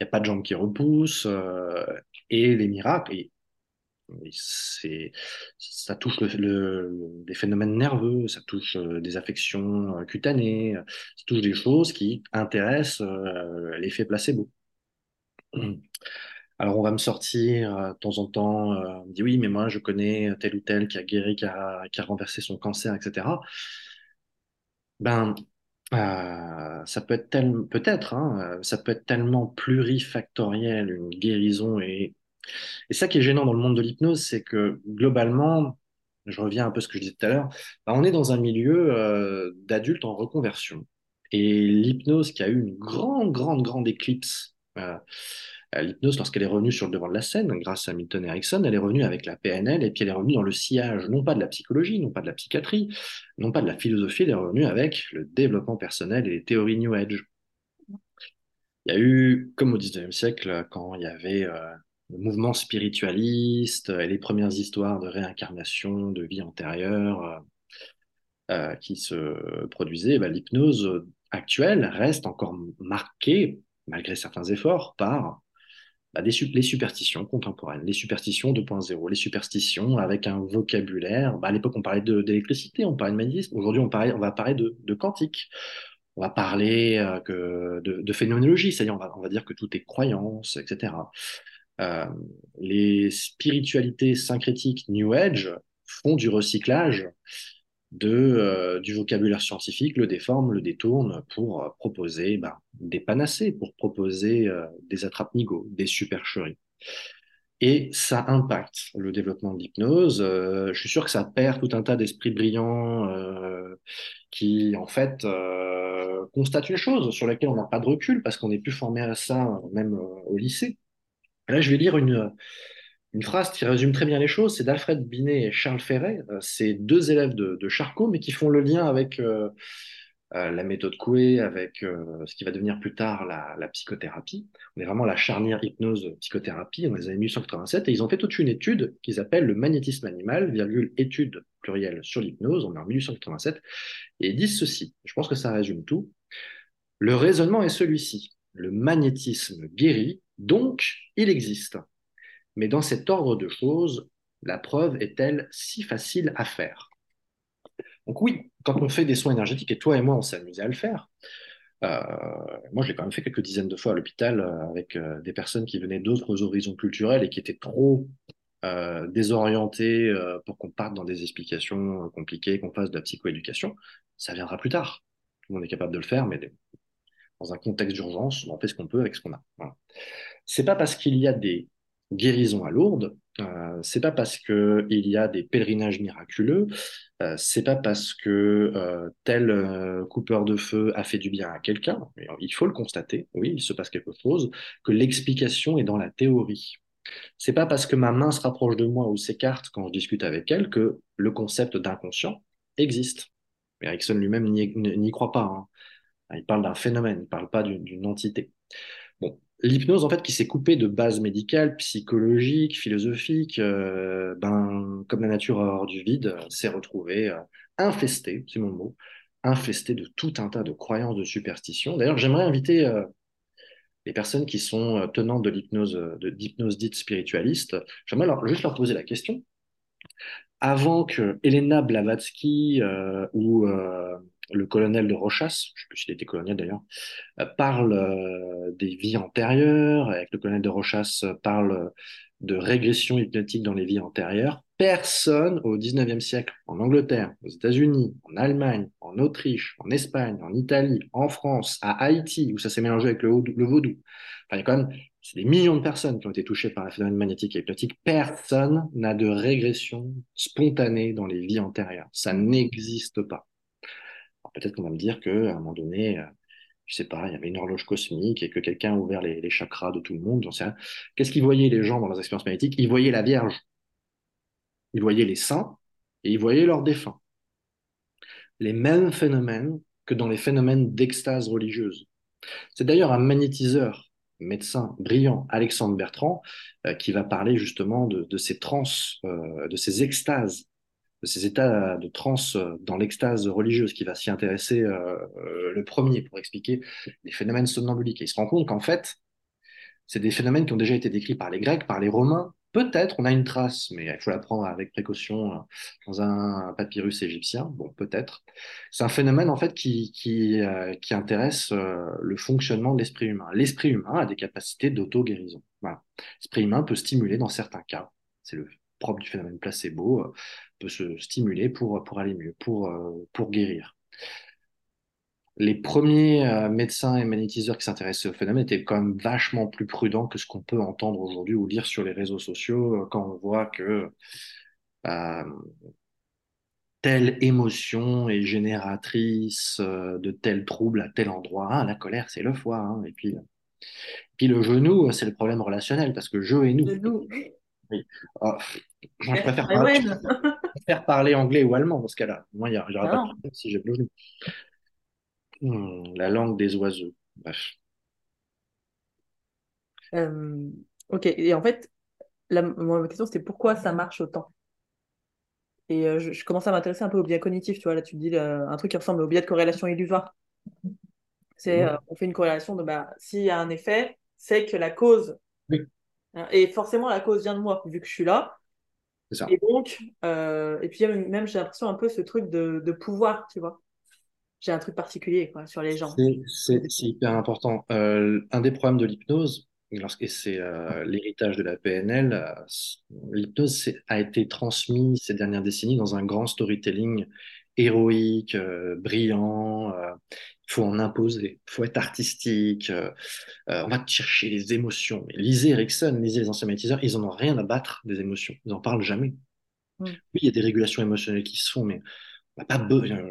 Il n'y a pas de jambes qui repoussent, euh, et les miracles, et, c'est, ça touche le, des phénomènes nerveux, ça touche euh, des affections euh, cutanées, ça touche des choses qui intéressent l'effet placebo. Alors on va me sortir de temps en temps, on me dit oui, mais moi je connais tel ou tel qui a guéri, qui a, qui a renversé son cancer, etc. Ben, euh, ça peut être peut-être, hein, ça peut être tellement plurifactoriel une guérison et ça qui est gênant dans le monde de l'hypnose, c'est que globalement, je reviens un peu à ce que je disais tout à l'heure, ben, on est dans un milieu d'adultes en reconversion. Et l'hypnose qui a eu une grande, grande, grande éclipse l'hypnose, lorsqu'elle est revenue sur le devant de la scène, grâce à Milton Erickson, elle est revenue avec la PNL et puis elle est revenue dans le sillage, non pas de la psychologie, non pas de la psychiatrie, non pas de la philosophie, elle est revenue avec le développement personnel et les théories New Age. Il y a eu, comme au XIXe siècle, quand il y avait euh, le mouvement spiritualiste et les premières histoires de réincarnation, de vie antérieure euh, euh, qui se produisaient, bah, l'hypnose actuelle reste encore marquée, malgré certains efforts, par bah, les superstitions contemporaines, les superstitions 2.0, les superstitions avec un vocabulaire. Bah, à l'époque, on parlait d'électricité, on parlait de magnétisme. Aujourd'hui, on, va parler de, quantique. On va parler euh, de, phénoménologie, c'est-à-dire on va dire que tout est croyance, etc. Euh, les spiritualités syncrétiques New Age font du recyclage euh, du vocabulaire scientifique, le déforment, le détournent pour euh, proposer bah, des panacées, pour proposer euh, des attrape-nigauds, des supercheries. Et ça impacte le développement de l'hypnose. je suis sûr que ça perd tout un tas d'esprits brillants qui, en fait, constatent une chose sur laquelle on n'a pas de recul parce qu'on n'est plus formé à ça, même au lycée. là, je vais lire une, une phrase qui résume très bien les choses, c'est d'Alfred Binet et Charles Ferret. Euh, c'est deux élèves de, Charcot, mais qui font le lien avec euh, euh, la méthode Coué, avec ce qui va devenir plus tard la, psychothérapie. On est vraiment la charnière hypnose-psychothérapie dans les années 1887, et ils ont fait toute une étude qu'ils appellent le magnétisme animal, virgule, étude plurielle sur l'hypnose, on est en 1887, et ils disent ceci, je pense que ça résume tout. Le raisonnement est celui-ci. Le magnétisme guérit, donc il existe. Mais dans cet ordre de choses, la preuve est-elle si facile à faire? Donc oui, quand on fait des soins énergétiques, et toi et moi, on s'est amusé à le faire, euh, moi, je l'ai quand même fait quelques dizaines de fois à l'hôpital euh, avec euh, des personnes qui venaient d'autres horizons culturels et qui étaient trop désorientées pour qu'on parte dans des explications compliquées, qu'on fasse de la psychoéducation. Ça viendra plus tard. Tout le monde est capable de le faire, mais dans un contexte d'urgence, on fait ce qu'on peut avec ce qu'on a. Voilà. C'est pas parce qu'il y a des guérison à Lourdes, euh, c'est pas parce que il y a des pèlerinages miraculeux, euh, c'est pas parce que euh, tel euh, coupeur de feu a fait du bien à quelqu'un, il faut le constater, oui, il se passe quelque chose, que l'explication est dans la théorie. C'est pas parce que ma main se rapproche de moi ou s'écarte quand je discute avec elle que le concept d'inconscient existe. Erickson lui-même n'y croit pas. Hein. Il parle d'un phénomène, il parle pas d'une entité. L'hypnose, en fait, qui s'est coupée de bases médicales, psychologiques, philosophiques, euh, ben, comme la nature hors du vide, s'est retrouvée euh, infestée, c'est mon mot, infestée de tout un tas de croyances, de superstitions. D'ailleurs, j'aimerais inviter euh, les personnes qui sont tenantes de l'hypnose, d'hypnose dite spiritualiste, j'aimerais juste leur poser la question. Avant que Elena Blavatsky ou colonel de Rochas, je ne sais plus s'il était colonel d'ailleurs, euh, parle euh, des vies antérieures, avec le colonel de Rochas euh, parle de régression hypnotique dans les vies antérieures. Personne au 19e siècle, en Angleterre, aux États-Unis, en Allemagne, en Autriche, en Espagne, en Italie, en France, à Haïti, où ça s'est mélangé avec le, vaudou. Enfin, il y a quand même des millions de personnes qui ont été touchées par la phénomène magnétique et hypnotique. Personne n'a de régression spontanée dans les vies antérieures. Ça n'existe pas peut-être qu'on va me dire qu'à un moment donné, euh, je sais pas, il y avait une horloge cosmique et que quelqu'un a ouvert les, chakras de tout le monde. Qu'est-ce qu'ils voyaient les gens dans leurs expériences magnétiques? Ils voyaient la Vierge, ils voyaient les saints et ils voyaient leurs défunts. Les mêmes phénomènes que dans les phénomènes d'extase religieuse. C'est d'ailleurs un magnétiseur, médecin brillant, Alexandre Bertrand, euh, qui va parler justement de, ces trans, euh, de ces extases ces états de transe euh, dans l'extase religieuse qui va s'y intéresser euh, euh, le premier pour expliquer les phénomènes somnambuliques. Il se rend compte qu'en fait, c'est des phénomènes qui ont déjà été décrits par les Grecs, par les Romains. Peut-être, on a une trace, mais il faut la prendre avec précaution dans un papyrus égyptien. Bon, peut-être. C'est un phénomène en fait qui, qui, qui intéresse le fonctionnement de l'esprit humain. L'esprit humain a des capacités d'auto-guérison. L'esprit humain peut stimuler dans certains cas. C'est le propre du phénomène placebo peut se stimuler pour, pour aller mieux, pour, euh, pour guérir. Les premiers euh, médecins et magnétiseurs qui s'intéressaient au phénomène étaient quand même vachement plus prudents que ce qu'on peut entendre aujourd'hui ou lire sur les réseaux sociaux euh, quand on voit que telle émotion est génératrice de tel trouble à tel endroit. Ah, la colère, c'est le foie. Hein. Et puis, puis le genou, c'est le problème relationnel parce que je et nous. Oui. Ah, je préfère faire parler anglais ou allemand dans ce cas-là. Moi, il n'y aura pas de problème si j'ai le hmm, la langue des oiseaux. Bref. Euh, ok, et en fait, la, ma question c'était pourquoi ça marche autant? Et euh, je, commence à m'intéresser un peu au biais cognitif, tu vois, là tu dis un truc qui ressemble au biais de corrélation illusoire. C'est, euh, on fait une corrélation de, bah, s'il y a un effet, c'est que la cause Et forcément, la cause vient de moi, vu que je suis là. Ça. Et donc, euh, et puis même, j'ai l'impression un peu ce truc de, de pouvoir, tu vois. J'ai un truc particulier quoi, sur les gens. C'est hyper important. Euh, un des problèmes de l'hypnose, lorsque c'est euh, l'héritage de la PNL, l'hypnose a été transmise ces dernières décennies dans un grand storytelling héroïque, brillant. Il faut en imposer, il faut être artistique. on va chercher les émotions. Lisez Erickson, lisez les anciens magnétiseurs, ils en ont rien à battre des émotions. Ils en parlent jamais. Mm. Oui, il y a des régulations émotionnelles qui se font, mais pas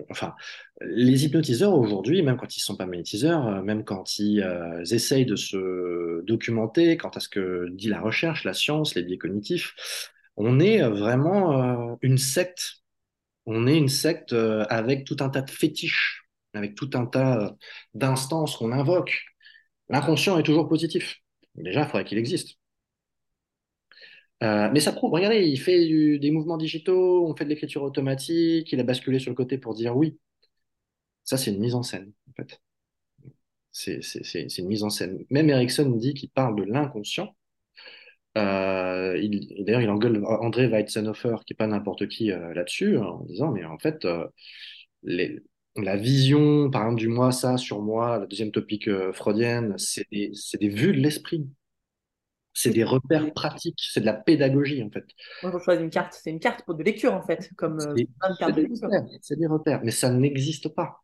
enfin, les hypnotiseurs aujourd'hui, même quand ils ne sont pas magnétiseurs, euh, même quand ils euh, essayent de se documenter quant à ce que dit la recherche, la science, les biais cognitifs, on est vraiment euh, une secte. On est une secte avec tout un tas de fétiches, avec tout un tas d'instances qu'on invoque. L'inconscient est toujours positif. Déjà, il faudrait qu'il existe. Euh, mais ça prouve, regardez, il fait des mouvements digitaux, on fait de l'écriture automatique, il a basculé sur le côté pour dire oui. Ça, c'est une mise en scène, en fait. C'est une mise en scène. Même Erickson dit qu'il parle de l'inconscient. Euh, D'ailleurs, il engueule André Weitzenhofer, qui n'est pas n'importe qui euh, là-dessus, en disant, mais en fait, euh, les, la vision, par exemple, du moi, ça, sur moi, la deuxième topique freudienne, c'est des, des vues de l'esprit. C'est des repères pratiques, c'est de la pédagogie en fait. Moi, je choisis une carte, c'est une carte pour de lecture en fait, comme euh, C'est des repères, mais ça n'existe pas.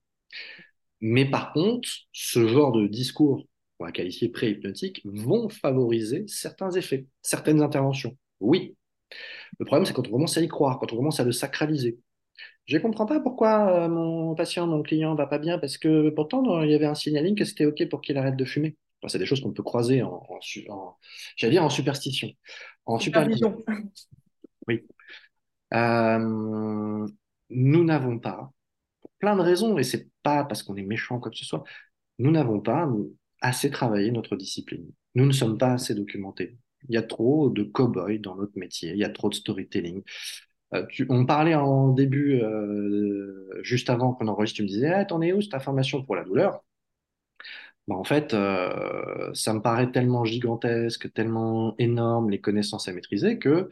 Mais par contre, ce genre de discours, on va qualifier pré-hypnotique, vont favoriser certains effets, certaines interventions. Oui. Le problème, c'est quand on commence à y croire, quand on commence à le sacraliser. Je ne comprends pas pourquoi euh, mon patient, mon client va pas bien, parce que pourtant, il y avait un signaling que c'était OK pour qu'il arrête de fumer c'est des choses qu'on peut croiser en, en, j'allais dire en superstition. En superstition. Oui. Euh, nous n'avons pas, pour plein de raisons, et c'est pas parce qu'on est méchant quoi que ce soit, nous n'avons pas assez travaillé notre discipline. Nous ne sommes pas assez documentés. Il y a trop de cow-boys dans notre métier, il y a trop de storytelling. Euh, on parlait en début, euh, juste avant qu'on enregistre, tu me disais, ah, t'en es où cette formation pour la douleur? Bah, en fait, euh, ça me paraît tellement gigantesque, tellement énorme les connaissances à maîtriser que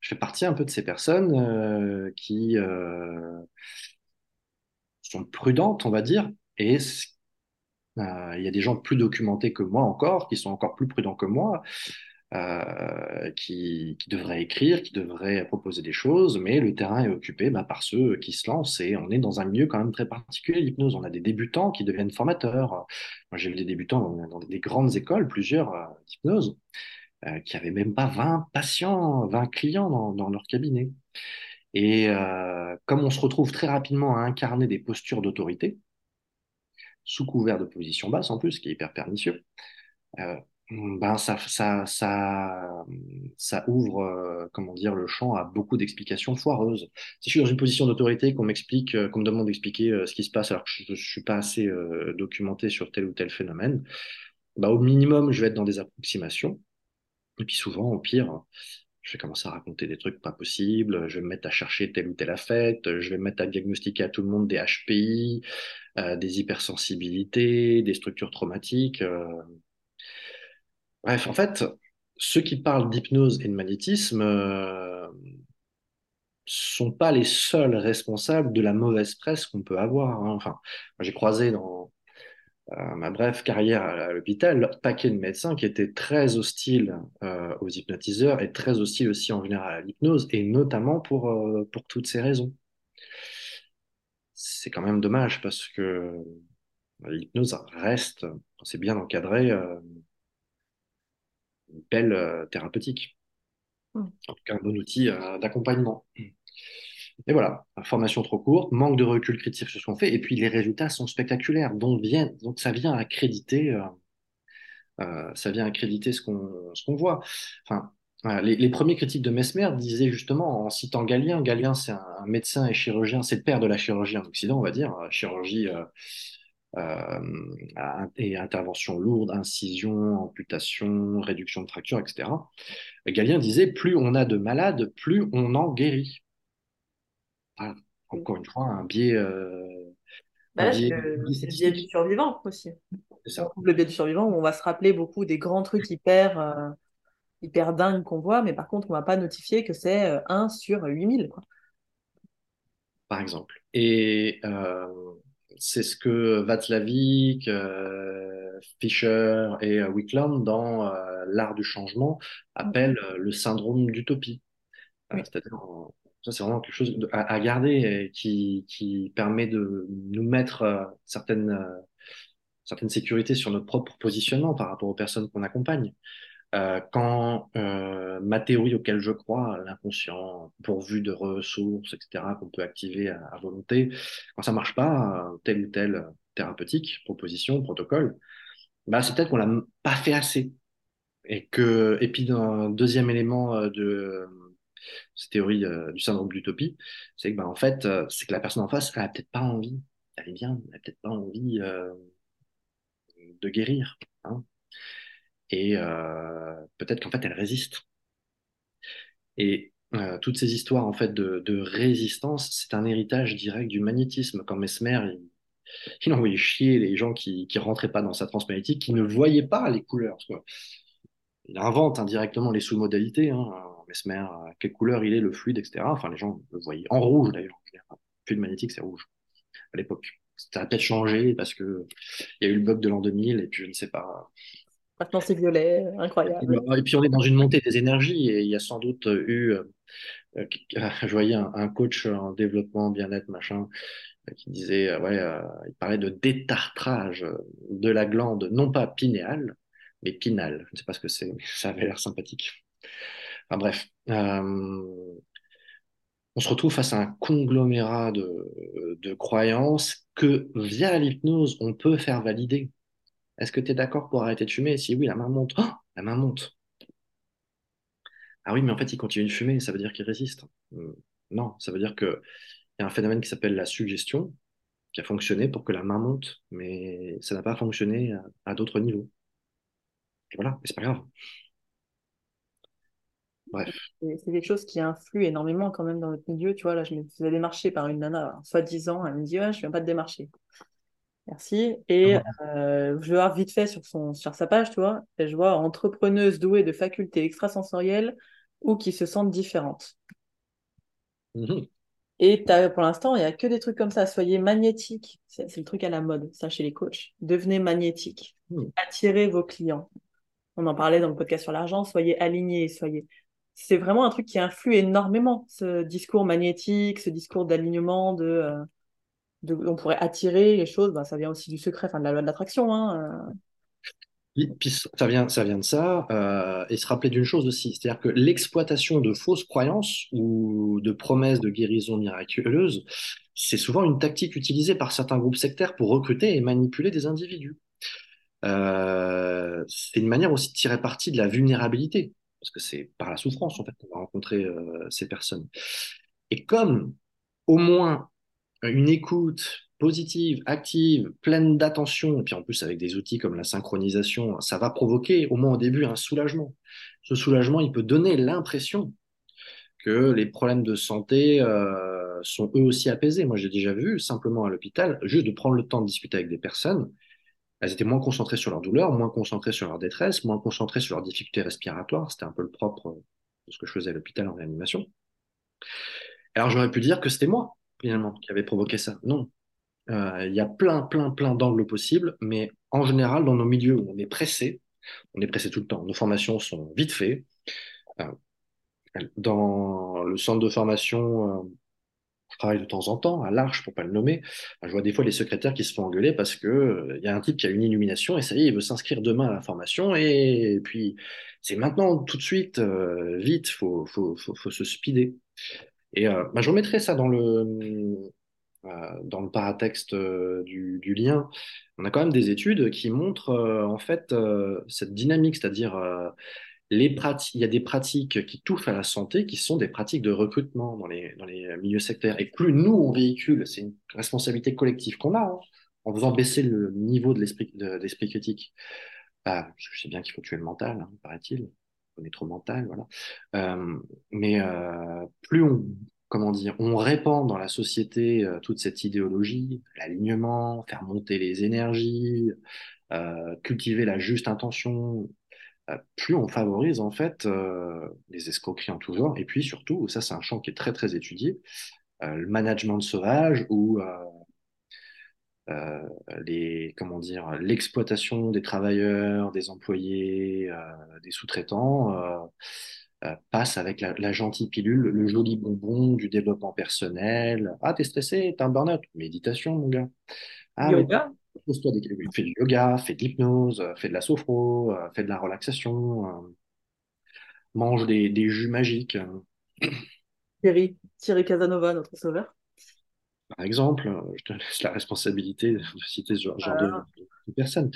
je fais partie un peu de ces personnes euh, qui sont prudentes, on va dire, et il y a des gens plus documentés que moi encore, qui sont encore plus prudents que moi, euh, qui, qui devraient écrire, qui devraient proposer des choses, mais le terrain est occupé bah, par ceux qui se lancent et on est dans un milieu quand même très particulier, l'hypnose. On a des débutants qui deviennent formateurs. Moi, j'ai vu des débutants dans, des grandes écoles, plusieurs euh, d'hypnose, euh, qui avaient même pas 20 patients, 20 clients dans, leur cabinet. Et euh, comme on se retrouve très rapidement à incarner des postures d'autorité, sous couvert de position basse en plus, ce qui est hyper pernicieux, ben ça, ça, ça, ça ouvre euh, comment dire, le champ à beaucoup d'explications foireuses. Si je suis dans une position d'autorité, qu'on m'explique, euh, qu'on me demande d'expliquer euh, ce qui se passe alors que je ne suis pas assez documenté sur tel ou tel phénomène, ben, au minimum, je vais être dans des approximations. Et puis souvent, au pire, je vais commencer à raconter des trucs pas possibles, je vais me mettre à chercher telle ou telle affect, je vais me mettre à diagnostiquer à tout le monde des HPI, des hypersensibilités, des structures traumatiques. Bref, en fait, ceux qui parlent d'hypnose et de magnétisme euh, sont pas les seuls responsables de la mauvaise presse qu'on peut avoir. Hein. Enfin, j'ai croisé dans euh, ma brève carrière à l'hôpital paquet de médecins qui étaient très hostiles euh, aux hypnotiseurs et très hostiles aussi en général à l'hypnose, et notamment pour, euh, toutes ces raisons. C'est quand même dommage parce que l'hypnose reste, c'est bien encadré, une belle euh, thérapeutique. Hmm. En tout cas, un bon outil euh, d'accompagnement. Et voilà, formation trop courte, manque de recul critique sur ce qu'on fait, et puis les résultats sont spectaculaires. Donc, donc ça vient accréditer, euh, ça vient accréditer ce qu'on voit. Enfin, les, premiers critiques de Mesmer disaient justement, en citant Galien, Galien c'est un, médecin et chirurgien, c'est le père de la chirurgie en Occident, on va dire, chirurgie euh, et interventions lourdes, incision, amputation, réduction de fractures, etc. Galien disait plus on a de malades, plus on en guérit. encore une fois, un biais. Euh, bah c'est le, biais du survivant aussi. Ça. Le biais du survivant, où on va se rappeler beaucoup des grands trucs hyper, euh, hyper dingue qu'on voit, mais par contre, on va pas notifier que c'est 1 sur 8000. Quoi. Par exemple. Et c'est ce que Václavic, Fischer et Wickland, dans L'art du changement, appellent le syndrome d'utopie. C'est-à-dire ça, c'est vraiment quelque chose à, garder et qui, qui, permet de nous mettre euh, certaines, euh, certaines sécurités sur notre propre positionnement par rapport aux personnes qu'on accompagne. Euh, quand euh, ma théorie auquel je crois, l'inconscient, pourvu de ressources, etc., qu'on peut activer à, volonté, quand ça marche pas, telle ou telle thérapeutique, proposition, protocole, bah, c'est peut-être qu'on l'a pas fait assez. Et que, et puis, un deuxième élément de cette théorie euh, du syndrome d'utopie, c'est que, ben, en fait, euh, c'est que la personne en face, elle a peut-être pas envie, elle est bien, elle a peut-être pas envie euh, de guérir. Hein. Et peut-être qu'en fait, elle résiste. Et toutes ces histoires en fait de, résistance, c'est un héritage direct du magnétisme. Comme Mesmer, il, envoyait chier les gens qui qui rentraient pas dans sa transmagnétique, qui ne voyaient pas les couleurs. Il invente indirectement les sous-modalités. Hein Mesmer, quelle couleur il est, le fluide, etc. Enfin, les gens le voyaient en rouge d'ailleurs. Le fluide magnétique, c'est rouge à l'époque. Ça a peut-être changé parce que il y a eu le bug de l'an 2000 et puis je ne sais pas. Maintenant c'est violet, incroyable. Et puis on est dans une montée des énergies et il y a sans doute eu, euh, euh, je voyais un, coach en développement bien-être machin qui disait, euh, ouais, il parlait de détartrage de la glande, non pas pinéale, mais pinale. Je ne sais pas ce que c'est, mais ça avait l'air sympathique bref, euh, on se retrouve face à un conglomérat de, croyances que via l'hypnose, on peut faire valider. Est-ce que tu es d'accord pour arrêter de fumer? Si oui, la main monte. Oh, la main monte. Ah oui, mais en fait, il continue de fumer, ça veut dire qu'il résiste. Hmm, non, ça veut dire qu'il y a un phénomène qui s'appelle la suggestion, qui a fonctionné pour que la main monte, mais ça n'a pas fonctionné à, d'autres niveaux. Et voilà, mais c'est pas grave. C'est quelque chose qui influe énormément quand même dans notre milieu. Tu vois, là, je me faisais démarcher par une nana, soi-disant, elle me dit, ouais, je viens pas te démarcher. Merci. Et euh, je vais voir vite fait sur, son, sur sa page, tu vois, et je vois entrepreneuse douée de facultés extrasensorielles ou qui se sentent différentes. Mhm. Et pour l'instant, il n'y a que des trucs comme ça. Soyez magnétique. C'est le truc à la mode, ça, chez les coachs. Devenez magnétique. Mhm. Attirez vos clients. On en parlait dans le podcast sur l'argent. Soyez alignés, soyez c'est vraiment un truc qui influe énormément, ce discours magnétique, ce discours d'alignement, de, euh, on pourrait attirer les choses, ben, ça vient aussi du secret, enfin de la loi de l'attraction. Hein, euh. Ça vient, ça vient de ça, euh, et se rappeler d'une chose aussi, c'est-à-dire que l'exploitation de fausses croyances ou de promesses de guérison miraculeuse, c'est souvent une tactique utilisée par certains groupes sectaires pour recruter et manipuler des individus. c'est une manière aussi de tirer parti de la vulnérabilité parce que c'est par la souffrance en fait qu'on va rencontrer euh, ces personnes. Et comme au moins une écoute positive, active, pleine d'attention, et puis en plus avec des outils comme la synchronisation, ça va provoquer au moins au début un soulagement. Ce soulagement, il peut donner l'impression que les problèmes de santé euh, sont eux aussi apaisés. Moi, j'ai déjà vu simplement à l'hôpital, juste de prendre le temps de discuter avec des personnes elles étaient moins concentrées sur leur douleur, moins concentrées sur leur détresse, moins concentrées sur leurs difficultés respiratoires. C'était un peu le propre de ce que je faisais à l'hôpital en réanimation. Alors j'aurais pu dire que c'était moi, finalement, qui avait provoqué ça. Non. Euh, il y a plein, plein, plein d'angles possibles, mais en général, dans nos milieux où on est pressé, on est pressé tout le temps, nos formations sont vite faites. Euh, dans le centre de formation euh, je travaille de temps en temps, à l'Arche pour pas le nommer, je vois des fois les secrétaires qui se font engueuler parce que euh, y a un type qui a une illumination et ça y est, il veut s'inscrire demain à la formation et, puis c'est maintenant tout de suite, euh, vite, faut, faut, faut, se speeder. Et euh, bah, je remettrai ça dans le dans le paratexte du, du, lien. On a quand même des études qui montrent en fait cette dynamique, c'est-à-dire il y a des pratiques qui touchent à la santé qui sont des pratiques de recrutement dans les, dans les milieux sectaires. Et plus nous, on véhicule, c'est une responsabilité collective qu'on a, hein, en faisant baisser le niveau de l'esprit, critique. Ah, je sais bien qu'il faut tuer le mental, hein, paraît-il. On est trop mental, voilà. Euh, mais euh, plus on, comment dire, on répand dans la société euh, toute cette idéologie, l'alignement, faire monter les énergies, cultiver la juste intention, plus on favorise en fait les escroqueries en tout genre. Et puis surtout, ça c'est un champ qui est très très étudié, le management sauvage ou euh, les, comment dire, l'exploitation des travailleurs, des employés, euh, des sous-traitants euh, passe avec la, gentille pilule, le joli bonbon du développement personnel. Ah, t'es stressé, t'as un burn-out. Méditation, mon gars. Ah, yoga? fais du yoga, fais de l'hypnose, fais de la sophro, fais de la relaxation, mange des, des jus magiques. Thierry, Thierry Casanova, notre sauveur par exemple, je te laisse la responsabilité de citer ce genre, de, personnes.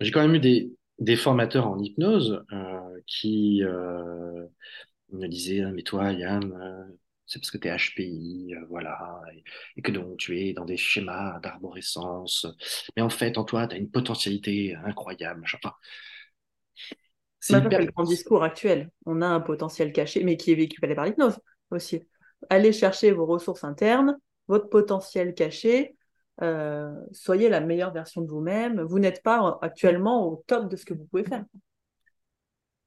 J'ai quand même eu des, des formateurs en hypnose euh, qui euh, me disaient Mais toi, Yann, euh, c'est parce que tu es HPI, voilà, et, que donc tu es dans des schémas d'arborescence. Mais en fait, en toi, tu as une potentialité incroyable. Enfin, c'est hyper... le grand discours actuel. On a un potentiel caché, mais qui est vécu par l'hypnose aussi. Allez chercher vos ressources internes, votre potentiel caché, euh, soyez la meilleure version de vous-même. Vous, n'êtes pas actuellement au top de ce que vous pouvez faire.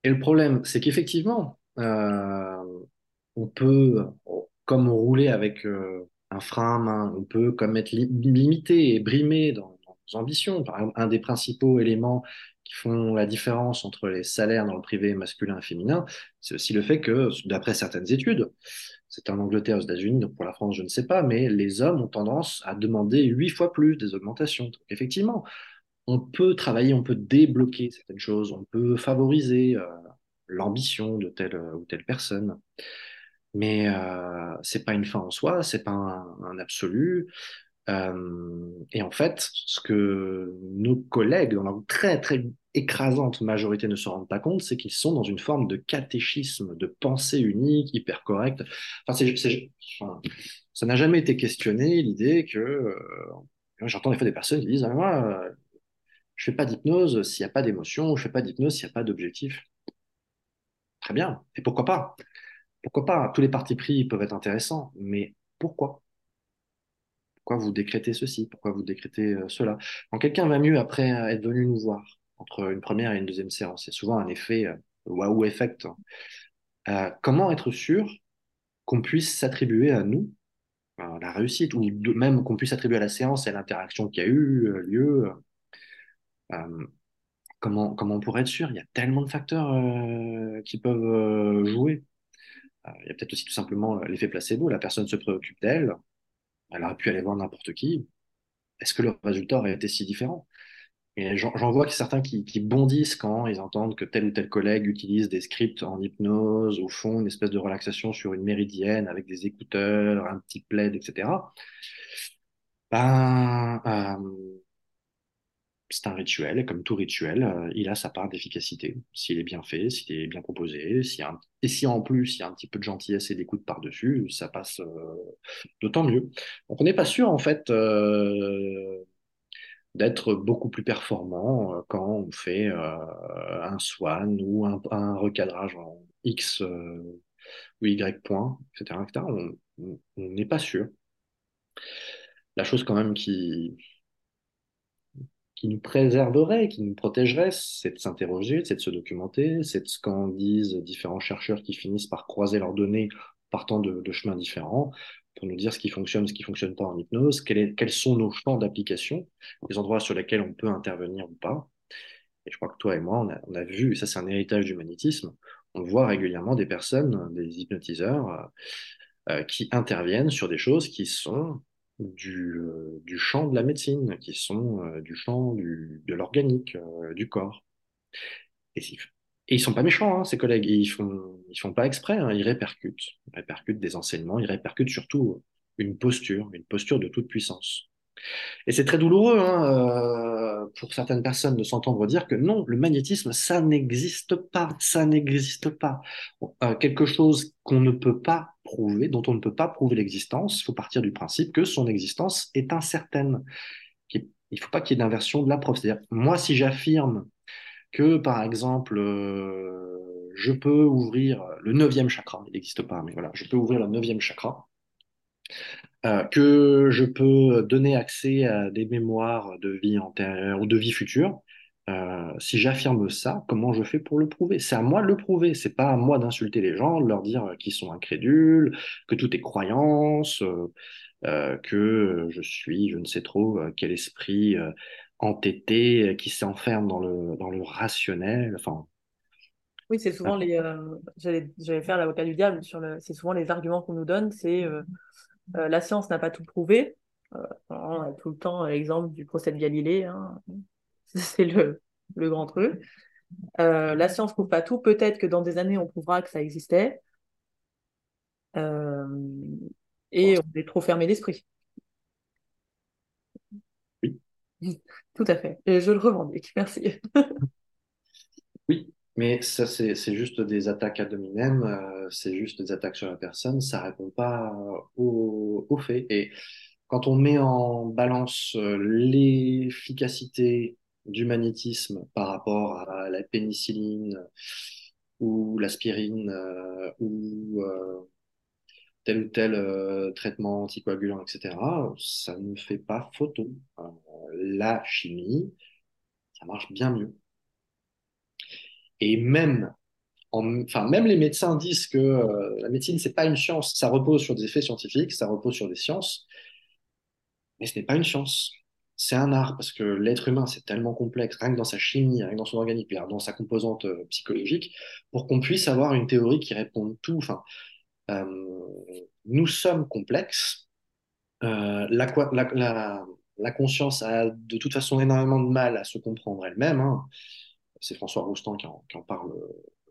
Et le problème, c'est qu'effectivement, euh, on peut, comme rouler avec euh, un frein à main, on peut comme être limité et brimé dans, nos ambitions. Par un des principaux éléments font la différence entre les salaires dans le privé masculin et féminin, c'est aussi le fait que, d'après certaines études, c'est en Angleterre, aux États-Unis, donc pour la France, je ne sais pas, mais les hommes ont tendance à demander huit fois plus des augmentations. Donc effectivement, on peut travailler, on peut débloquer certaines choses, on peut favoriser euh, l'ambition de telle ou telle personne. Mais euh, c'est pas une fin en soi, c'est pas un, absolu. Euh, et en fait, ce que nos collègues, dans leur très très écrasante majorité ne se rendent pas compte, c'est qu'ils sont dans une forme de catéchisme, de pensée unique, hyper correcte. Enfin, ça n'a jamais été questionné l'idée que euh, j'entends des fois des personnes qui disent ah, moi, euh, je fais pas d'hypnose s'il n'y a pas d'émotion, je fais pas d'hypnose s'il n'y a pas d'objectif. Très bien. Et pourquoi pas? Pourquoi pas? Tous les partis pris peuvent être intéressants, mais pourquoi? Pourquoi vous décrétez ceci? Pourquoi vous décrétez euh, cela? Quand quelqu'un va mieux après être venu nous voir, entre une première et une deuxième séance. Il y a souvent un effet euh, wow effect. Euh, comment être sûr qu'on puisse s'attribuer à nous euh, la réussite, ou même qu'on puisse attribuer à la séance et à l'interaction qui a eu lieu comment, comment on pourrait être sûr? Il y a tellement de facteurs qui peuvent jouer. il y a peut-être aussi tout simplement l'effet placebo. La personne se préoccupe d'elle. Elle aurait pu aller voir n'importe qui. Est-ce que le résultat aurait été si différent? Et j'en vois certains qui, bondissent quand ils entendent que tel ou tel collègue utilise des scripts en hypnose, au fond, une espèce de relaxation sur une méridienne avec des écouteurs, un petit plaid, etc. Ben, euh, c'est un rituel, et comme tout rituel, euh, il a sa part d'efficacité, s'il est bien fait, s'il est bien proposé, et si en plus il y a un petit peu de gentillesse et d'écoute par-dessus, ça passe euh, d'autant mieux. Donc on n'est pas sûr, en fait, d'être beaucoup plus performant euh, quand on fait euh, un swan ou un, recadrage en X euh, ou Y point, etc. On n'est pas sûr. La chose quand même qui, nous préserverait, qui nous protégerait, c'est de s'interroger, c'est de se documenter, c'est de ce qu'en disent différents chercheurs qui finissent par croiser leurs données partant de chemins différents pour nous dire ce qui fonctionne, ce qui fonctionne pas en hypnose, quels sont nos champs d'application, les endroits sur lesquels on peut intervenir ou pas. Et je crois que toi et moi, on a, vu, et ça c'est un héritage du magnétisme, on voit régulièrement des personnes, des hypnotiseurs, euh, euh, qui interviennent sur des choses qui sont du, euh, champ de la médecine, qui sont du champ de l'organique, du corps. Et et ils sont pas méchants, hein, ces collègues. ils font, ils font pas exprès. Hein, ils répercutent, ils répercutent des enseignements. Ils répercutent surtout une posture, une posture de toute puissance. Et c'est très douloureux hein, euh, pour certaines personnes de s'entendre dire que non, le magnétisme, ça n'existe pas, ça n'existe pas. Euh, quelque chose qu'on ne peut pas prouver, dont on ne peut pas prouver l'existence, il faut partir du principe que son existence est incertaine. Il ne faut pas qu'il y ait d'inversion de la preuve. C'est-à-dire, moi, si j'affirme que, par exemple, euh, je peux ouvrir le neuvième chakra, il n'existe pas, mais voilà, je peux ouvrir le neuvième chakra, euh, que je peux donner accès à des mémoires de vie antérieure ou de vie future, euh, si j'affirme ça, comment je fais pour le prouver? C'est à moi de le prouver. C'est pas à moi d'insulter les gens, de leur dire qu'ils sont incrédules, que tout est croyance, que je suis, je ne sais trop quel esprit entêté qui s'enferme dans le dans le rationnel. Enfin. Oui, c'est souvent les. J'allais faire l'avocat du diable sur le. C'est souvent les arguments qu'on nous donne. C'est la science n'a pas tout prouvé. on a tout le temps l'exemple du procès de Galilée. Hein. c'est le, le, grand truc. Euh, la science ne prouve pas tout. Peut-être que dans des années, on prouvera que ça existait. Euh, et on est trop fermé d'esprit. Oui. Tout à fait. Et je le revendique. Merci. oui, mais ça, c'est juste des attaques à dominem, euh, c'est juste des attaques sur la personne, ça répond pas aux, aux faits. Et quand on met en balance l'efficacité du magnétisme par rapport à la pénicilline ou l'aspirine euh, ou euh, tel ou tel euh, traitement anticoagulant, etc., ça ne fait pas photo. la chimie, ça marche bien mieux. Et même, enfin, même les médecins disent que la médecine, c'est pas une science, ça repose sur des faits scientifiques, ça repose sur des sciences, mais ce n'est pas une science c'est un art parce que l'être humain, c'est tellement complexe, rien que dans sa chimie, rien que dans son organique, dans sa composante euh, psychologique, pour qu'on puisse avoir une théorie qui réponde tout. Euh, nous sommes complexes. Euh, la, conscience a de toute façon énormément de mal à se comprendre elle-même. Hein. C'est François Roustan qui en, parle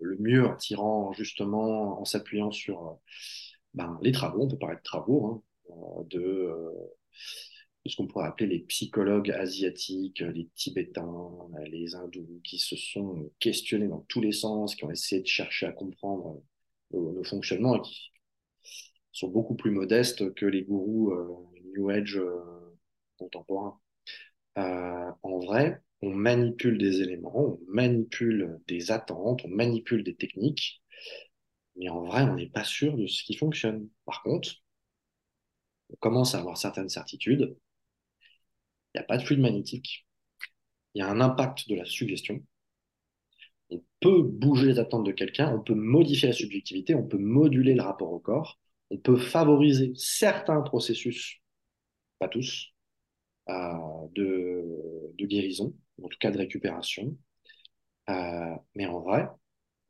le mieux en tirant justement, en s'appuyant sur ben, les travaux, on peut parler de travaux, hein, de ce qu'on pourrait appeler les psychologues asiatiques, les Tibétains, les Hindous, qui se sont questionnés dans tous les sens, qui ont essayé de chercher à comprendre nos, fonctionnements sont beaucoup plus modestes que les gourous euh, New Age euh, contemporains. Euh, en vrai, on manipule des éléments, on manipule des attentes, on manipule des techniques, mais en vrai, on n'est pas sûr de ce qui fonctionne. Par contre, on commence à avoir certaines certitudes, il n'y a pas de fluide magnétique, il y a un impact de la suggestion. On peut bouger les attentes de quelqu'un, on peut modifier la subjectivité, on peut moduler le rapport au corps, on peut favoriser certains processus, pas tous, euh, de, guérison, en tout cas de récupération. Euh, mais en vrai,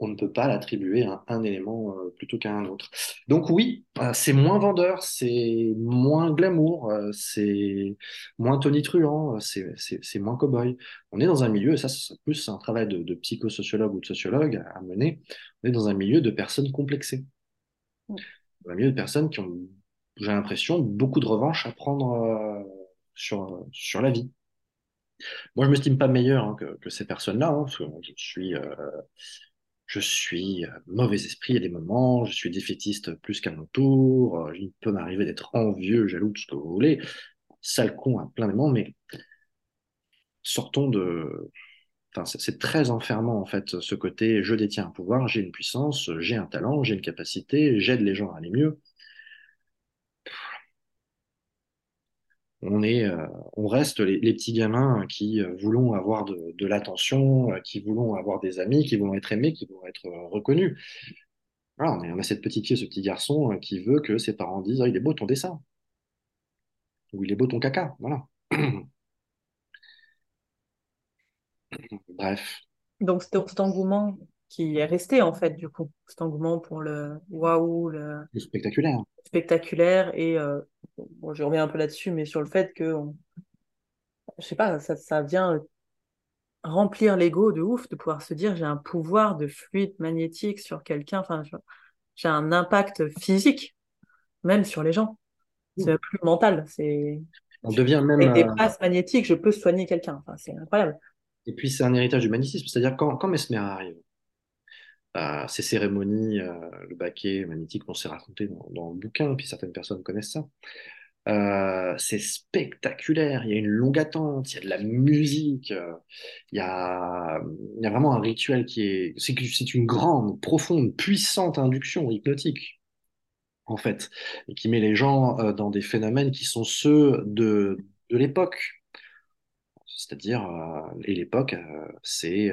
on ne peut pas l'attribuer à un élément euh, plutôt qu'à un autre. Donc oui, euh, c'est moins vendeur, c'est moins glamour, euh, c'est moins tonitruant, c'est moins cow-boy. On est dans un milieu, et ça c'est plus un travail de, psychosociologue ou de sociologue à mener, on est dans un milieu de personnes complexées. Un milieu de personnes qui ont, j'ai l'impression, beaucoup de revanche à prendre sur, sur la vie. Moi, je ne m'estime pas meilleur hein, que, ces personnes-là, hein, parce que je suis je suis euh, mauvais esprit à des moments, je suis défaitiste plus qu'à mon tour, euh, il peut m'arriver d'être envieux, jaloux, tout ce que vous voulez, sale con à plein moments, mais sortons de... Enfin, c'est très enfermant en fait ce côté je détiens un pouvoir, j'ai une puissance, j'ai un talent, j'ai une capacité, j'aide les gens à aller mieux. On est, euh, on reste les, petits gamins qui euh, voulons avoir de, l'attention, euh, qui voulons avoir des amis, qui voulons être aimés, qui voulons être reconnus. on, a cette petite fille, ce petit garçon qui veut que ses parents disent oh, il est beau ton dessin ou il est beau ton caca. Voilà. Bref. Donc cet engouement qui est resté en fait du coup, cet engouement pour le waouh, le... spectaculaire, spectaculaire et euh, bon, je reviens un peu là-dessus, mais sur le fait que je sais pas, ça, ça vient remplir l'ego de ouf de pouvoir se dire j'ai un pouvoir de fluide magnétique sur quelqu'un, enfin j'ai un impact physique même sur les gens. C'est plus mental, c'est on devient même avec des passes magnétiques, je peux soigner quelqu'un. Enfin, c'est incroyable. Et puis c'est un héritage du magnétisme, c'est-à-dire quand, quand Mesmer arrive, ces cérémonies, euh, le baquet magnétique, on s'est raconté dans, le bouquin, puis certaines personnes connaissent ça. Euh, c'est spectaculaire, il y a une longue attente, il y a de la musique, euh, il, y a, il y a vraiment un rituel qui est... C'est une grande, profonde, puissante induction hypnotique, en fait, et qui met les gens dans des phénomènes qui sont ceux de, de l'époque C'est-à-dire, et l'époque, c'est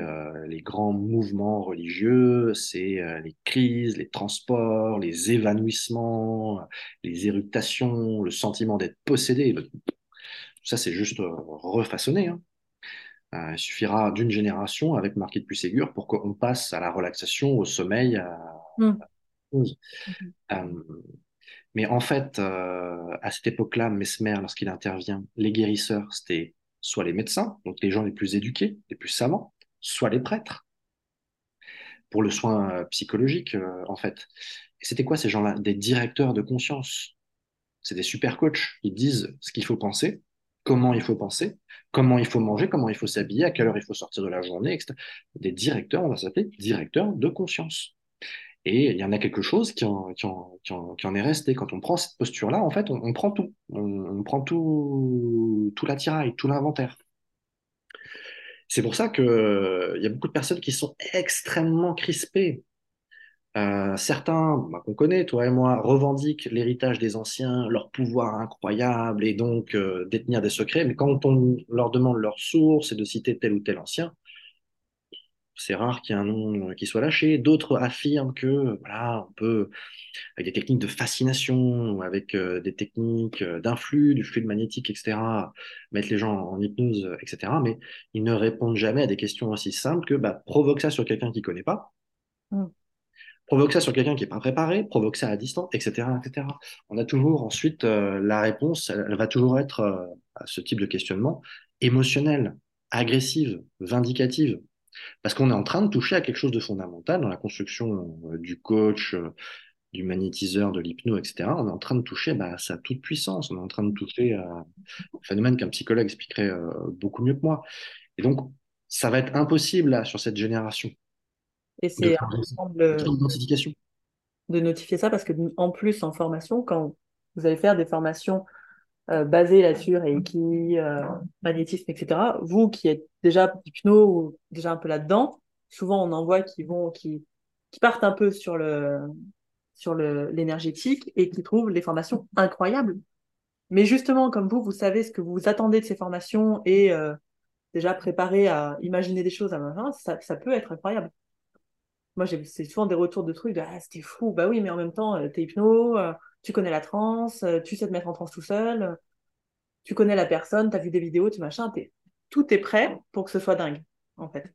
les grands mouvements religieux, c'est les crises, les transports, les évanouissements, les éruptations, le sentiment d'être possédé. Tout ça, c'est juste refaçonné. Hein. il suffira d'une génération avec Marquis de Puységur pour qu'on passe à la relaxation, au sommeil, à, mmh. Mais en fait, euh, à cette époque-là, Mesmer, lorsqu'il intervient, les guérisseurs, c'était soit les médecins, donc les gens les plus éduqués, les plus savants, soit les prêtres, pour le soin euh, psychologique, euh, en fait. C'était quoi ces gens-là? Des directeurs de conscience. C'est des super coachs. Ils disent ce qu'il faut penser, comment il faut penser, comment il faut manger, comment il faut s'habiller, à quelle heure il faut sortir de la journée, etc. Des directeurs, on va s'appeler directeurs de conscience. Et il y en a quelque chose qui en, est resté. Quand on prend cette posture-là, en fait, on, prend tout. On, prend tout, tout l'attirail, tout l'inventaire. C'est pour ça qu'il il y a beaucoup de personnes qui sont extrêmement crispées. Euh, certains, bah, qu'on connaît, toi et moi, revendiquent l'héritage des anciens, leur pouvoir incroyable et donc euh, détenir des secrets. Mais quand on leur demande leur source et de citer tel ou tel ancien, c'est rare qu'il y ait un nom euh, qui soit lâché. D'autres affirment que voilà, on peut, avec des techniques de fascination, avec euh, des techniques euh, d'influx, du fluide magnétique, etc., mettre les gens en hypnose, etc. Mais ils ne répondent jamais à des questions aussi simples que bah, provoque ça sur quelqu'un qui ne connaît pas. Mm. Provoque ça sur quelqu'un qui n'est pas préparé, provoque ça à distance, etc., etc. On a toujours ensuite la réponse, elle, va toujours être à ce type de questionnement émotionnelle, agressive, vindicative. Parce qu'on est en train de toucher à quelque chose de fondamental dans la construction euh, du coach, euh, du magnétiseur, de l'hypno, etc. On est en train de toucher bah, à sa toute puissance. On est en train de toucher à un phénomène qu'un psychologue expliquerait euh, beaucoup mieux que moi. Et donc, ça va être impossible là, sur cette génération. Et c'est de, de notifier ça parce que en plus en formation, quand vous allez faire des formations euh, basé là-dessus, Reiki, euh, magnétisme, etc. Vous qui êtes déjà hypno ou déjà un peu là-dedans, souvent on en voit qui vont, qui, qui partent un peu sur le sur l'énergétique et qui trouvent les formations incroyables. Mais justement, comme vous, vous savez ce que vous attendez de ces formations et euh, déjà préparé à imaginer des choses à ça, ça peut être incroyable. Moi, c'est souvent des retours de trucs de ah, c'était fou, bah oui, mais en même temps, t'es hypno, tu connais la transe, euh, tu sais te mettre en transe tout seul, euh, tu connais la personne, tu as vu des vidéos, tu machin, tout est prêt pour que ce soit dingue, en fait.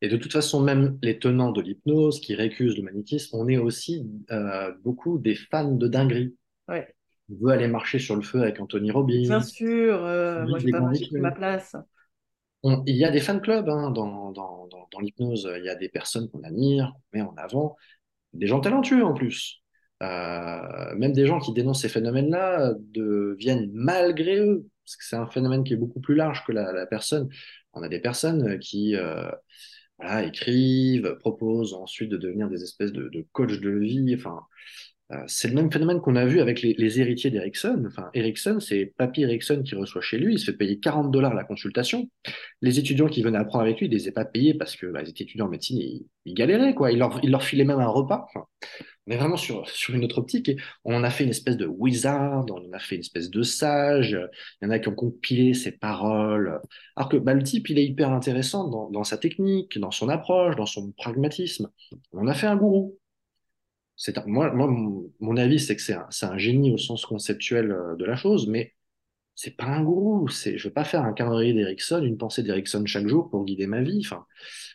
Et de toute façon, même les tenants de l'hypnose qui récusent le magnétisme, on est aussi euh, beaucoup des fans de dinguerie. Ouais. On veut aller marcher sur le feu avec Anthony Robbins. Bien sûr, moi je vais pas ma place. Il y a des fan clubs hein, dans, dans, dans, l'hypnose, il y a des personnes qu'on admire, qu'on met en avant, des gens talentueux en plus. Euh, même des gens qui dénoncent ces phénomènes-là deviennent malgré eux, parce que c'est un phénomène qui est beaucoup plus large que la, personne. On a des personnes qui euh, écrivent, proposent ensuite de devenir des espèces de, de coachs de vie. Enfin, c'est le même phénomène qu'on a vu avec les, héritiers d'Erickson. Enfin, Erickson, c'est Papy Erickson qui reçoit chez lui, il se fait payer 40 dollars la consultation. Les étudiants qui venaient apprendre avec lui, ils ne les avaient pas payés parce que bah, étaient étudiants en médecine, ils, galéraient, quoi. Il leur, il filait même un repas. On est vraiment sur, une autre optique on a fait une espèce de wizard, on a fait une espèce de sage. Il y en a qui ont compilé ses paroles. Alors que bah, le type, il est hyper intéressant dans sa technique, dans son approche, dans son pragmatisme. On a fait un gourou c'est moi, moi, mon avis, c'est que c'est un, un, génie au sens conceptuel euh, de la chose, mais c'est pas un gourou. C'est, je veux pas faire un calendrier d'Erickson, une pensée d'Erickson chaque jour pour guider ma vie. Enfin,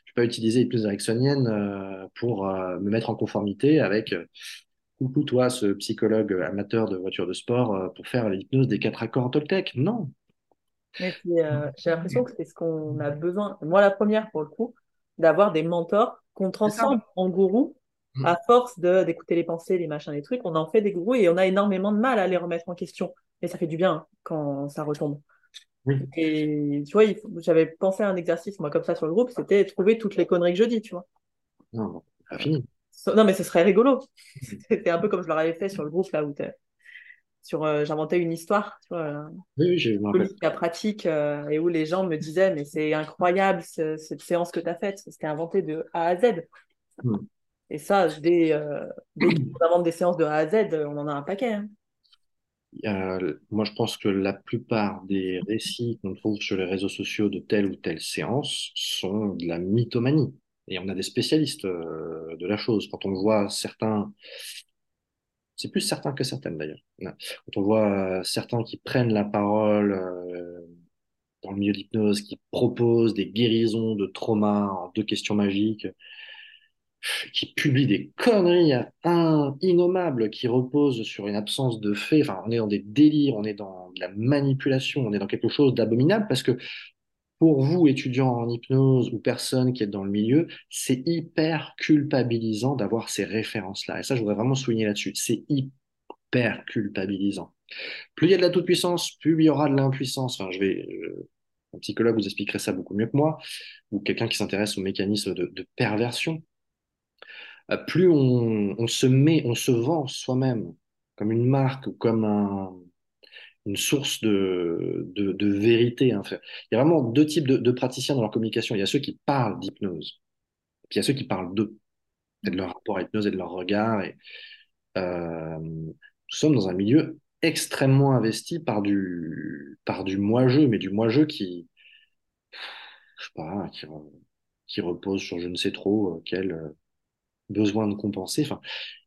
je vais pas utiliser les plus ericksoniennes euh, pour euh, me mettre en conformité avec coucou toi, ce psychologue amateur de voitures de sport, pour faire l'hypnose des quatre accords Toltec. Non. Mais j'ai l'impression que c'est ce qu'on a besoin. Moi, la première pour le coup, d'avoir des mentors qu'on transforme en gourou Mm. à force de d'écouter les pensées, les machins, les trucs, on en fait des gros et on a énormément de mal à les remettre en question. Et ça fait du bien quand ça retombe. Et tu vois, j'avais pensé à un exercice, moi, comme ça sur le groupe, c'était trouver toutes les conneries que je dis, tu vois. Non, pas fini. Non, mais ce serait rigolo. C'était un peu comme je leur avais fait sur le groupe, là, où sur euh, j'inventais une histoire tu vois oui, oui la pratique euh, et où les gens me disaient mais c'est incroyable cette séance que tu as faite c'était inventé de A à Z mm. Et ça, dès, euh, dès qu'on invente des séances de A à Z, on en a un paquet. Hein. moi, je pense que la plupart des récits qu'on trouve sur les réseaux sociaux de telle ou telle séance sont de la mythomanie. Et on a des spécialistes euh, de la chose. Quand on voit certains, c'est plus certains que certaines d'ailleurs. Quand on voit euh, certains qui prennent la parole euh, dans le milieu de l'hypnose, qui proposent des guérisons de traumas en deux questions magiques, qui publient des conneries innommables qui reposent sur une absence de fait. Enfin, on est dans des délires, on est dans de la manipulation, on est dans quelque chose d'abominable parce que pour vous, étudiants en hypnose ou personnes qui êtes dans le milieu, c'est hyper culpabilisant d'avoir ces références-là. Et ça, je voudrais vraiment souligner là-dessus. C'est hyper culpabilisant. Plus il y a de la toute-puissance, plus il y aura de l'impuissance. Enfin, je vais, un psychologue vous expliquerait ça beaucoup mieux que moi, ou quelqu'un qui s'intéresse aux mécanismes de perversion. Euh, plus on, on, se met, on se vend soi-même comme une marque ou comme un, une source de, de, de vérité. Hein. Il y a vraiment deux types de, de, praticiens dans leur communication. Il y a ceux qui parlent d'hypnose, puis il y a ceux qui parlent d'eux, et de leur rapport à l'hypnose et de leur regard. Et, euh, nous sommes dans un milieu extrêmement investi par du, par du moi-jeu, mais du moi-jeu qui, je sais pas, qui, qui repose sur je ne sais trop euh, quel euh, besoin de compenser.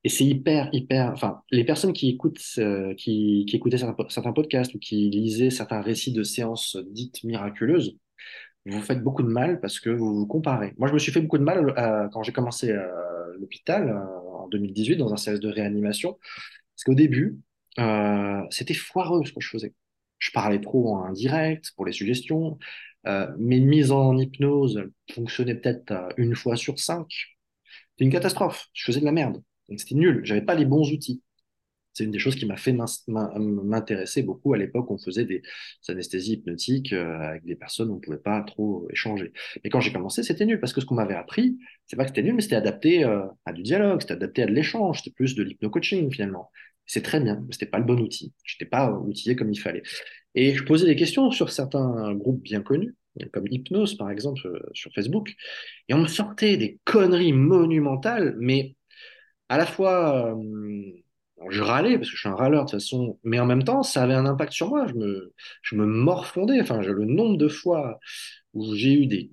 Et c'est hyper, hyper. Enfin, les personnes qui écoutent, euh, qui, qui écoutaient certains, podcasts ou qui lisaient certains récits de séances dites miraculeuses, vous faites beaucoup de mal parce que vous vous comparez. Moi, je me suis fait beaucoup de mal euh, quand j'ai commencé à l'hôpital euh, en 2018 dans un service de réanimation, parce qu'au début, euh, c'était foireux ce que je faisais. Je parlais trop en indirect pour les suggestions. Euh, mes mises en hypnose fonctionnaient peut-être une fois sur cinq. Une catastrophe. Je faisais de la merde. C'était nul. J'avais pas les bons outils. C'est une des choses qui m'a fait m'intéresser beaucoup à l'époque. On faisait des anesthésies hypnotiques euh, avec des personnes on pouvait pas trop échanger. Mais quand j'ai commencé, c'était nul parce que ce qu'on m'avait appris, c'est pas que c'était nul, mais c'était adapté euh, à du dialogue, c'était adapté à de l'échange, c'était plus de l'hypno-coaching finalement. C'est très bien, mais c'était pas le bon outil. Je n'étais pas outillé comme il fallait. Et je posais des questions sur certains groupes bien connus comme Hypnose par exemple euh, sur Facebook, et on me sortait des conneries monumentales, mais à la fois euh, je râlais parce que je suis un râleur de toute façon, mais en même temps ça avait un impact sur moi, je me, je me morfondais, enfin le nombre de fois où j'ai eu des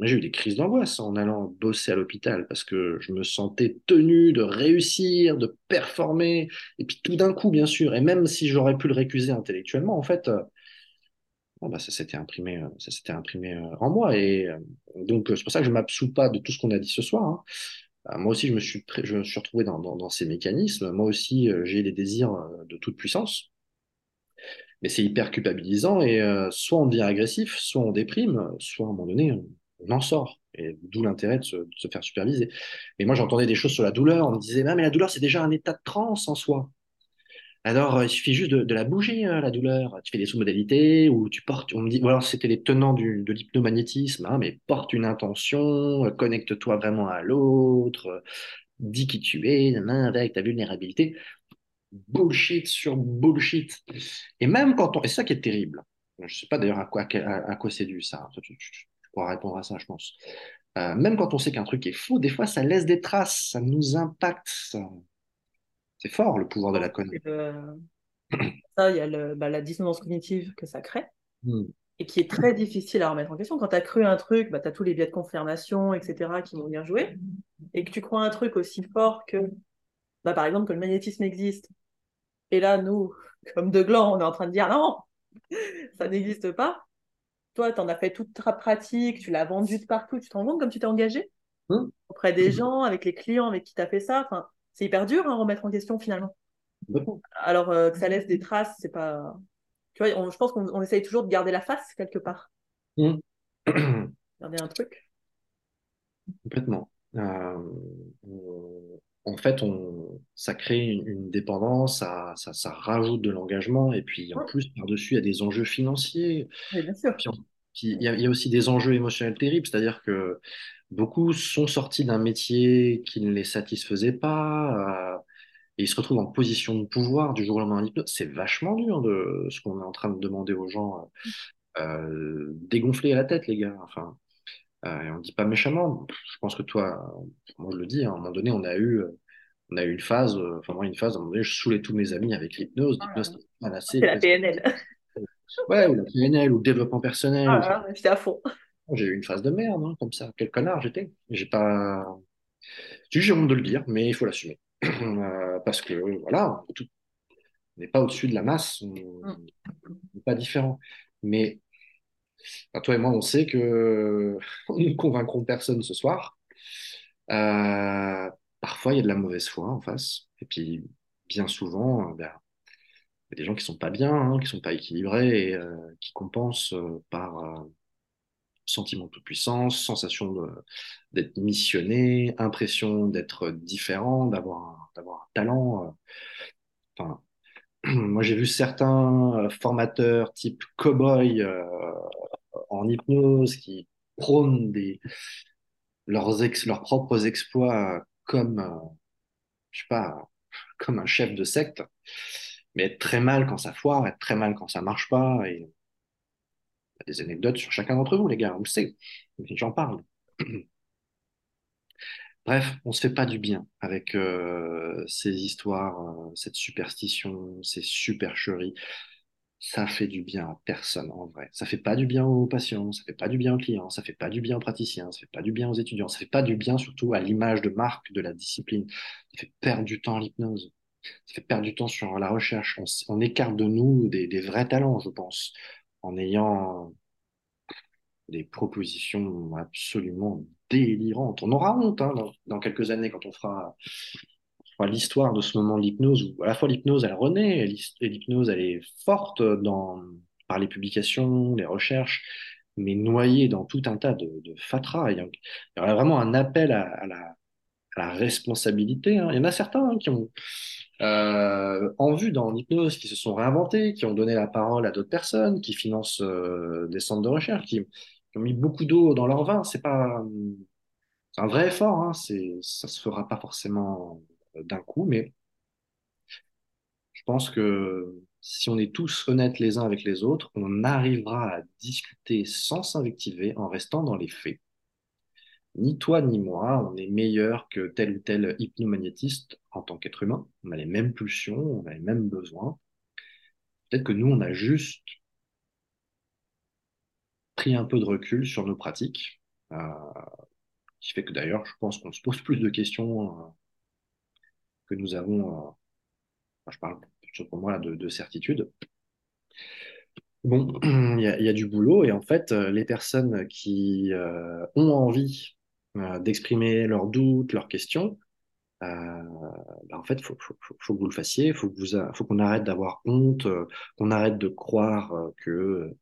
j'ai eu des crises d'angoisse en allant bosser à l'hôpital parce que je me sentais tenu de réussir, de performer. Et puis tout d'un coup, bien sûr, et même si j'aurais pu le récuser intellectuellement, en fait, euh, bah, ça s'était imprimé, euh, euh, en moi. Et euh, donc, c'est pour ça que je ne m'absous pas de tout ce qu'on a dit ce soir. Hein. Moi aussi, je me suis, je retrouvé dans, ces mécanismes. Moi aussi, j'ai des désirs de toute puissance. Mais c'est hyper culpabilisant et soit on devient agressif, soit on déprime, soit à un moment donné, on, en sort. Et d'où l'intérêt de, se, faire superviser. Mais moi, j'entendais des choses sur la douleur. On me disait, mais la douleur, c'est déjà un état de transe en soi. Alors, euh, il suffit juste de, de la bouger, hein, la douleur. Tu fais des sous-modalités ou tu portes, on me dit, ou alors c'était les tenants du, de l'hypnomagnétisme, hein, mais porte une intention, euh, connecte-toi vraiment à l'autre, euh, dis qui tu es, avec ta vulnérabilité. Bullshit sur bullshit. Et même quand on, et ça qui est terrible. Je sais pas d'ailleurs à quoi, à, quoi c'est dû ça. Tu, pourras répondre à ça, je pense. Euh, même quand on sait qu'un truc est faux, des fois ça laisse des traces, ça nous impacte. C'est fort le pouvoir de la. Le... Ça, il y a le, bah, la dissonance cognitive que ça crée mm. et qui est très difficile à remettre en question. Quand tu as cru un truc, bah, tu as tous les biais de confirmation, etc., qui vont venir jouer. Et que tu crois un truc aussi fort que, bah, par exemple, que le magnétisme existe. Et là, nous, comme de gland, on est en train de dire non, ça n'existe pas. Toi, tu en as fait toute ta pratique, tu l'as vendu de partout, tu te rends compte comme tu t'es engagé mm. auprès des gens, avec les clients avec qui tu as fait ça. Enfin, c'est hyper dur à hein, remettre en question finalement. Alors euh, que ça laisse des traces, c'est pas. Tu vois, on, je pense qu'on on essaye toujours de garder la face quelque part. Mmh. garder un truc. Complètement. Euh, en fait, on, ça crée une, une dépendance, ça, ça, ça, rajoute de l'engagement, et puis en ouais. plus, par-dessus, il y a des enjeux financiers. Oui, bien sûr. Puis, puis il, y a, il y a aussi des enjeux émotionnels terribles, c'est-à-dire que Beaucoup sont sortis d'un métier qui ne les satisfaisait pas, euh, et ils se retrouvent en position de pouvoir du jour au lendemain. C'est vachement dur de ce qu'on est en train de demander aux gens. Euh, dégonfler la tête, les gars. Enfin, euh, et on dit pas méchamment. Je pense que toi, moi je le dis, hein, à un moment donné, on a eu, on a eu une phase, euh, enfin moi une phase, à un moment donné, je saoulais tous mes amis avec l'hypnose. L'hypnose, ah, c'est la PNL. Ouais, ou la PNL, ou le développement personnel. Ah, j'étais à fond. J'ai eu une phase de merde, hein, comme ça. Quel connard j'étais. J'ai pas. J'ai honte de le dire, mais il faut l'assumer. Euh, parce que, voilà, on n'est pas au-dessus de la masse, on mm. n'est pas différent. Mais toi et moi, on sait que nous ne convaincrons personne ce soir. Euh, parfois, il y a de la mauvaise foi en face. Et puis, bien souvent, euh, ben, il y a des gens qui sont pas bien, hein, qui sont pas équilibrés et euh, qui compensent par sentiment de toute puissance, sensation d'être missionné, impression d'être différent, d'avoir d'avoir un talent. Enfin, moi, j'ai vu certains formateurs type cowboy en hypnose qui prônent leurs, leurs propres exploits comme, euh, sais pas, comme un chef de secte, mais être très mal quand ça foire, être très mal quand ça marche pas. Et... Des anecdotes sur chacun d'entre vous, les gars, on le sait, j'en parle. Bref, on se fait pas du bien avec euh, ces histoires, euh, cette superstition, ces supercheries ça fait du bien à personne en vrai. Ça fait pas du bien aux patients, ça fait pas du bien aux clients, ça fait pas du bien aux praticiens, ça fait pas du bien aux étudiants, ça fait pas du bien surtout à l'image de marque de la discipline. Ça fait perdre du temps à l'hypnose. Ça fait perdre du temps sur la recherche. On, écarte de nous des, vrais talents, je pense, en ayant des propositions absolument délirantes. On aura honte hein, dans, quelques années quand on fera l'histoire de ce moment de l'hypnose, où à la fois l'hypnose, elle renaît, et l'hypnose, elle est forte dans, par les publications, les recherches, mais noyée dans tout un tas de, fatras. Il y aurait vraiment un appel à, la, responsabilité. Hein. Il y en a certains hein, qui ont euh, en vue dans l'hypnose, qui se sont réinventés, qui ont donné la parole à d'autres personnes, qui financent euh, des centres de recherche, qui, ont mis beaucoup d'eau dans leur vin. C'est pas un vrai effort, hein. c'est, ça se fera pas forcément d'un coup, mais je pense que si on est tous honnêtes les uns avec les autres, on arrivera à discuter sans s'invectiver en restant dans les faits. Ni toi ni moi, on est meilleur que tel ou tel hypnomagnétiste en tant qu'être humain. On a les mêmes pulsions, on a les mêmes besoins. Peut-être que nous, on a juste pris un peu de recul sur nos pratiques, euh, qui fait que d'ailleurs, je pense qu'on se pose plus de questions euh, que nous avons, euh, je parle pour moi de, certitude. Bon, il y, a, du boulot et en fait, euh, les personnes qui ont envie d'exprimer leurs doutes, leurs questions, bah, en fait, il faut, faut, que vous le fassiez, il faut qu'on arrête d'avoir honte, qu'on arrête de croire que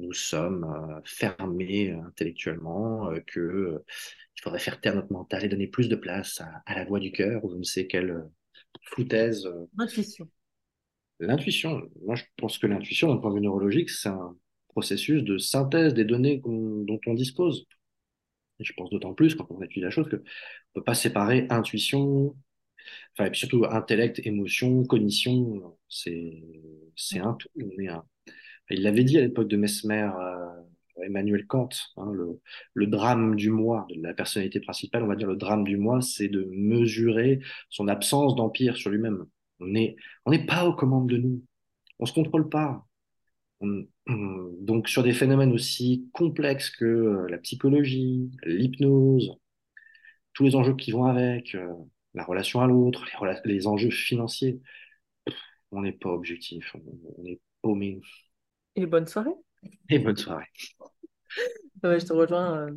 nous sommes fermés intellectuellement, que il faudrait faire taire notre mental et donner plus de place à, la voix du cœur ou je ne sais quelle foutaise. L'intuition. L'intuition. Moi, je pense que l'intuition, d'un point de vue neurologique, c'est un processus de synthèse des données dont on dispose. Je pense d'autant plus quand on étudie la chose qu'on ne peut pas séparer intuition, enfin, et puis surtout intellect, émotion, cognition. C'est, un tout. Il l'avait dit à l'époque de Mesmer, euh, Emmanuel Kant, hein, le, drame du moi, de la personnalité principale, on va dire le drame du moi, c'est de mesurer son absence d'empire sur lui-même. On n'est on pas aux commandes de nous. On se contrôle pas. donc sur des phénomènes aussi complexes que euh, la psychologie, l'hypnose, tous les enjeux qui vont avec, euh, la relation à l'autre, les, les, enjeux financiers, on n'est pas objectif, on, est paumé. Et bonne soirée. Et bonne soirée. je te rejoins, euh,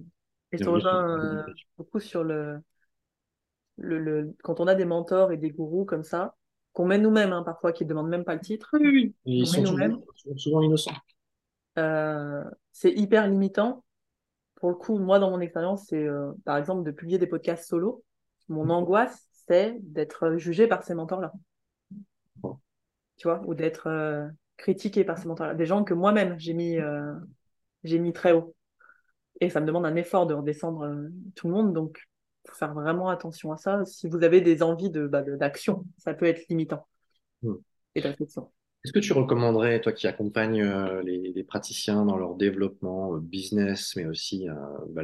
je te rejoins euh, beaucoup sur le, le, le, quand on a des mentors et des gourous comme ça, qu'on met nous-mêmes, hein, parfois, qui ne demandent même pas le titre. Oui, oui. Ils sont souvent, innocents. Euh, c'est hyper limitant. Pour le coup, moi, dans mon expérience, c'est par exemple de publier des podcasts solo. Mon mm. angoisse, c'est d'être jugé par ces mentors-là. Tu vois, ou d'être critiqué par ces mentors-là. Des gens que moi-même, j'ai mis j'ai mis très haut. Et ça me demande un effort de redescendre euh, tout le monde. Donc, faut faire vraiment attention à ça. Si vous avez des envies bah, d'action, de, ça peut être limitant. Hmm. Et d'affection. Est-ce que tu recommanderais, toi qui accompagnes euh, les, praticiens dans leur développement euh, business, mais aussi bah,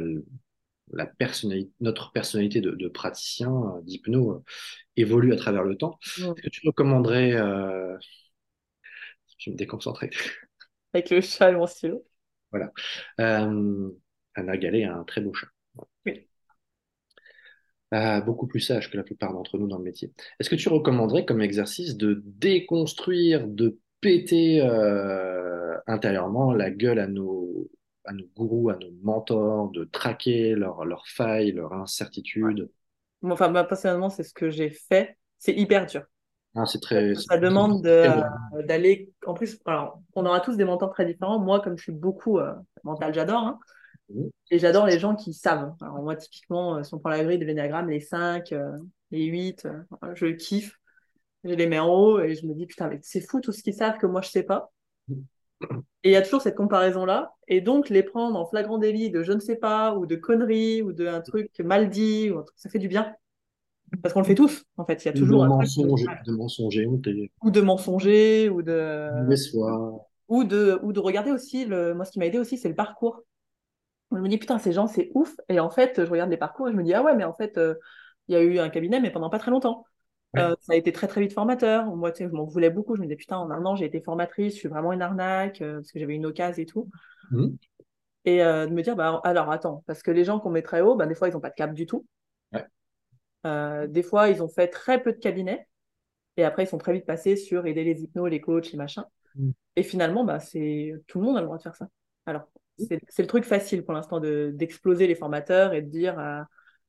la personnalité, notre personnalité de, praticien euh, d'hypno euh, évolue à travers le temps. Est-ce que tu recommanderais, euh... je vais me déconcentrer. Avec le chat et mon stylo. Voilà. Euh, Anna Gallet a un très beau chat. Euh, beaucoup plus sage que la plupart d'entre nous dans le métier. Est-ce que tu recommanderais comme exercice de déconstruire, de péter euh, intérieurement la gueule à nos, à nos gourous, à nos mentors, de traquer leurs leur failles, leurs incertitudes? Enfin, moi, personnellement, c'est ce que j'ai fait. C'est hyper dur. Ah, c'est très. Ça demande d'aller. En plus, alors, on aura tous des mentors très différents. Moi, comme je suis beaucoup euh, mental, j'adore. Hein. Mmh. Et j'adore les gens qui savent. Alors, moi, typiquement, euh, si on prend la grille de l'énagramme, les 5, les 8, je kiffe je les mets en haut et je me dis, putain, mais c'est fou tout ce qu'ils savent que moi je sais pas. Et il y a toujours cette comparaison-là. Et donc, les prendre en flagrant délit de je ne sais pas, ou de conneries, ou d'un truc mal dit, ou ça fait du bien. Parce qu'on le fait tous, en fait. Il y a toujours de un de mensonger, ou de mensonger, ou de. Ou de, ou de regarder aussi, le... moi, ce qui m'a aidé aussi, c'est le parcours. Je me dis, putain, ces gens, c'est ouf. Et en fait, je regarde les parcours et je me dis, ah ouais, mais en fait, euh, il y a eu un cabinet, mais pendant pas très longtemps. Euh, ça a été très très vite formateur. Moi, tu sais, je m'en voulais beaucoup. Je me disais, putain, en un an, j'ai été formatrice, je suis vraiment une arnaque, euh, parce que j'avais une occasion et tout. Mmh. Et de me dire, bah, alors attends, parce que les gens qu'on met très haut, bah, des fois, ils n'ont pas de cap du tout. des fois, ils ont fait très peu de cabinets. Et après, ils sont très vite passés sur aider les hypnos, les coachs, les machins. Mmh. Et finalement, bah, c'est tout le monde a le droit de faire ça. Alors. C'est le truc facile pour l'instant d'exploser les formateurs et de dire,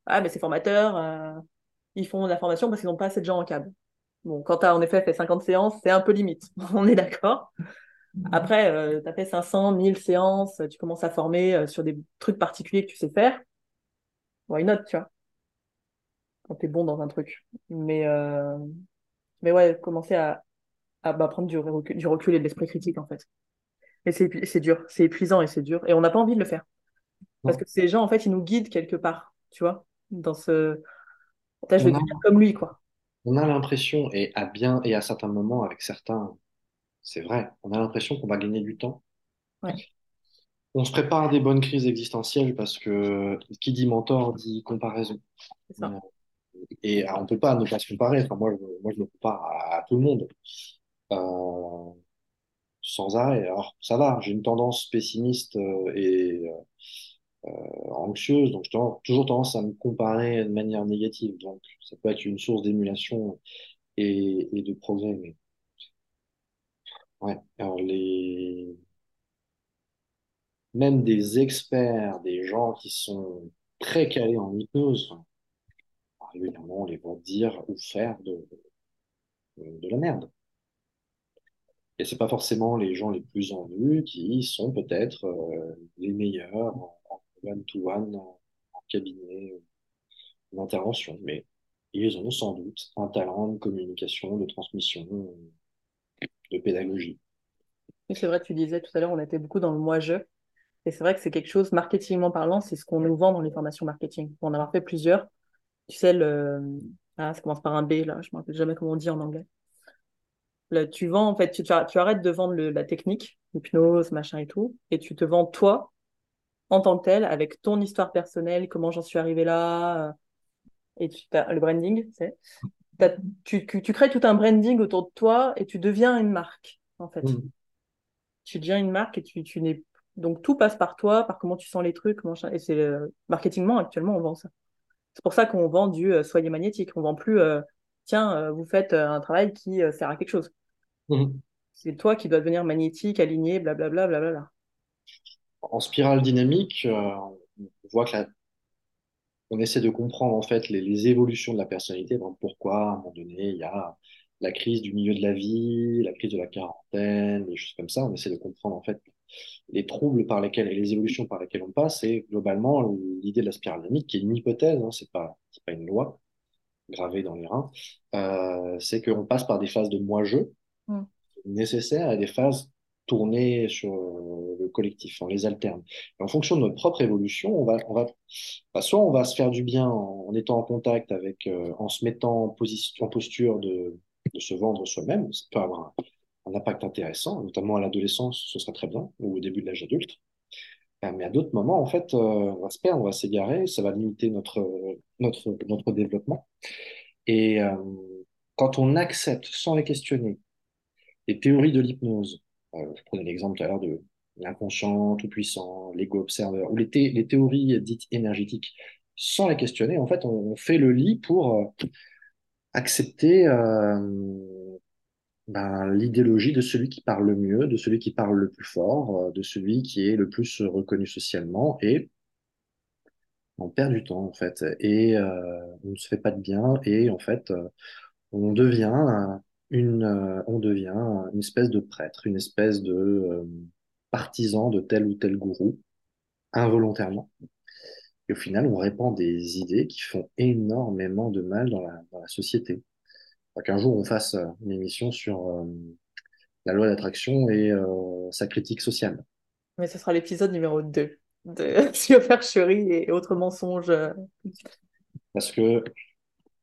ah, mais ces formateurs ils font de la formation parce qu'ils n'ont pas assez de gens en câble. Bon, quand tu as en effet fait 50 séances, c'est un peu limite, on est d'accord. Après, euh, tu as fait 500, 1000 séances, tu commences à former euh, sur des trucs particuliers que tu sais faire. Why not, tu vois? Quand tu es bon dans un truc. Mais, euh, mais ouais, commencer à, à bah, prendre du recul, du recul et de l'esprit critique, en fait. Et c'est dur, c'est épuisant et c'est dur. Et on n'a pas envie de le faire. Parce que ces gens, en fait, ils nous guident quelque part, tu vois, dans ce, je vais devenir comme lui, quoi. On a l'impression, et à bien et à certains moments, avec certains, c'est vrai, on a l'impression qu'on va gagner du temps. On se prépare à des bonnes crises existentielles parce que qui dit mentor dit comparaison. Euh, et on ne peut pas ne pas se comparer. Enfin, moi, je, moi, je me compare à, tout le monde. Euh, sans arrêt. Alors, ça va, j'ai une tendance pessimiste euh, et euh, anxieuse, donc j'ai toujours tendance à me comparer de manière négative. Donc ça peut être une source d'émulation et, de progrès. Ouais, alors les... Même des experts, des gens qui sont très calés en hypnose, régulièrement on les voit dire ou faire de, de la merde. Et c'est pas forcément les gens les plus en vue qui sont peut-être euh, les meilleurs one-to-one en, cabinet d'intervention. Mais ils ont sans doute un talent de communication, de transmission, de pédagogie. C'est vrai, tu disais tout à l'heure, on était beaucoup dans le moi-je. Et c'est vrai que c'est quelque chose, marketingment parlant, c'est ce qu'on nous vend dans les formations marketing. Pour en avoir fait plusieurs. Tu sais, le... ah, ça commence par un B, là, je ne me rappelle jamais comment on dit en anglais. Là, tu vends, en fait, tu, tu arrêtes de vendre la technique, l'hypnose, machin et tout, et tu te vends toi en tant que tel, avec ton histoire personnelle, comment j'en suis arrivé là, euh, et tu, le branding, tu, tu, crées tout un branding autour de toi et tu deviens une marque, en fait. Mm. Tu deviens une marque et tu, tu n'es donc tout passe par toi, par comment tu sens les trucs, comment... et c'est euh, marketingement actuellement on vend ça. C'est pour ça qu'on vend du euh, soyez magnétique. On vend plus tiens vous faites un travail qui sert à quelque chose. Mm. C'est toi qui dois devenir magnétique, aligné, blablabla, blablabla en spirale dynamique, euh, on voit que on essaie de comprendre en fait les, évolutions de la personnalité. pourquoi à un moment donné il y a la crise du milieu de la vie, la crise de la quarantaine, des choses comme ça. On essaie de comprendre en fait les troubles par lesquels et les évolutions par lesquelles on passe. Et globalement, l'idée de la spirale dynamique, qui est une hypothèse, hein, c'est pas pas une loi gravée dans les reins, euh, c'est qu'on passe par des phases de moi-je mm. nécessaires et des phases tourner sur euh, le collectif, on les alterne. en fonction de notre propre évolution, on va, bah, soit on va se faire du bien en, étant en contact avec, euh, en se mettant en, posture de, se vendre soi-même. Ça peut avoir un, impact intéressant, notamment à l'adolescence, ce serait très bien, ou au début de l'âge adulte. Ah, mais à d'autres moments, en fait, euh, on va se perdre, on va s'égarer, ça va limiter notre, développement. Et euh, quand on accepte, sans les questionner, les théories de l'hypnose, euh, je prenais l'exemple tout à l'heure de l'inconscient tout-puissant, l'ego observeur, ou les, thé- les théories dites énergétiques, sans les questionner, en fait, on, fait le lit pour euh, accepter euh, ben, l'idéologie de celui qui parle le mieux, de celui qui parle le plus fort, euh, de celui qui est le plus reconnu socialement, et on perd du temps, en fait, et on ne se fait pas de bien, et en fait, on devient une, euh, on devient une espèce de prêtre, une espèce de euh, partisan de tel ou tel gourou, involontairement. Et au final, on répand des idées qui font énormément de mal dans la, dans la société. Qu'un jour, on fasse euh, une émission sur euh, la loi d'attraction et sa critique sociale. Mais ce sera l'épisode numéro 2 de supercherie et autres mensonges. Parce que,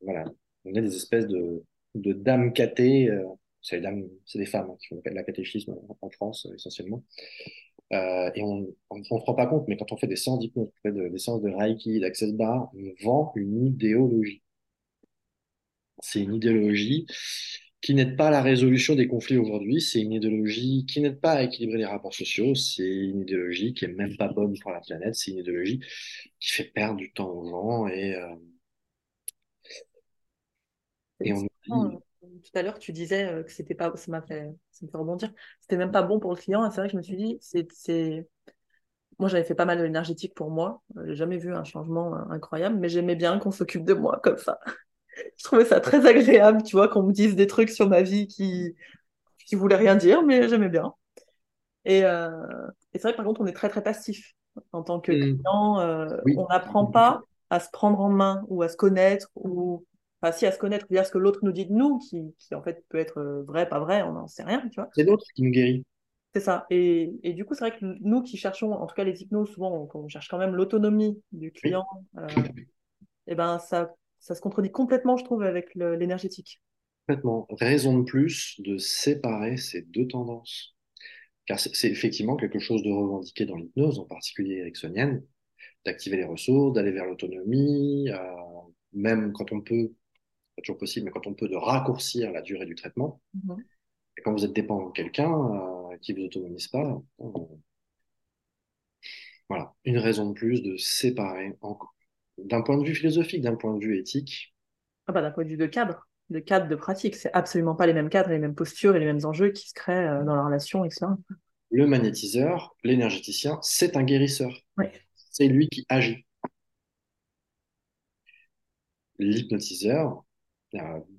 voilà, on est des espèces de, de dames catées. euh, c'est des femmes hein, qui font la catéchisme en, France, euh, essentiellement. Euh, et on ne se rend pas compte, mais quand on fait des séances d'hypnose, de- des séances de Reiki, d'Access Bar, on vend une idéologie. C'est une idéologie qui n'aide pas à la résolution des conflits aujourd'hui, c'est une idéologie qui n'aide pas à équilibrer les rapports sociaux, c'est une idéologie qui est même pas bonne pour la planète, c'est une idéologie qui fait perdre du temps aux gens et, euh, et on euh, Tout à l'heure, tu disais euh, que c'était pas, ça m'a fait, ça me fait rebondir. C'était même pas bon pour le client. Et c'est vrai que je me suis dit, c'est, c'est, moi j'avais fait pas mal de l'énergétique pour moi. Euh, J'ai jamais vu un changement incroyable, mais j'aimais bien qu'on s'occupe de moi comme ça. Je trouvais ça très agréable, tu vois, qu'on me dise des trucs sur ma vie qui, qui voulaient rien dire, mais j'aimais bien. Et, euh, et c'est vrai que par contre, on est très très passif en tant que Mm. client. euh, Oui, on n'apprend pas à se prendre en main ou à se connaître ou enfin si à se connaître via ce que l'autre nous dit de nous, qui, qui en fait peut être euh, vrai, pas vrai, on n'en sait rien, tu vois. c'est l'autre qui nous guérit. C'est ça. Et, et du coup, c'est vrai que nous qui cherchons, en tout cas les hypnos, souvent on, on cherche quand même l'autonomie du Oui, client. euh, et ben ça, ça se contredit complètement, je trouve, avec l'énergétique. complètement. Raison de plus de séparer ces deux tendances. Car c'est c'est effectivement quelque chose de revendiqué dans l'hypnose, en particulier ericksonienne, d'activer les ressources, d'aller vers l'autonomie, euh, même quand on peut, pas toujours possible, mais quand on peut, de raccourcir la durée du traitement. Mhm. Et quand vous êtes dépendant de quelqu'un euh, qui vous autonomise pas, euh, voilà, une raison de plus de séparer. en- D'un point de vue philosophique, d'un point de vue éthique, Ah bah, d'un point de vue de cadre, de cadre de pratique, c'est absolument pas les mêmes cadres, les mêmes postures et les mêmes enjeux qui se créent euh, dans la relation, etc. le magnétiseur, l'énergéticien, c'est un guérisseur. Ouais. C'est lui qui agit. L'hypnotiseur,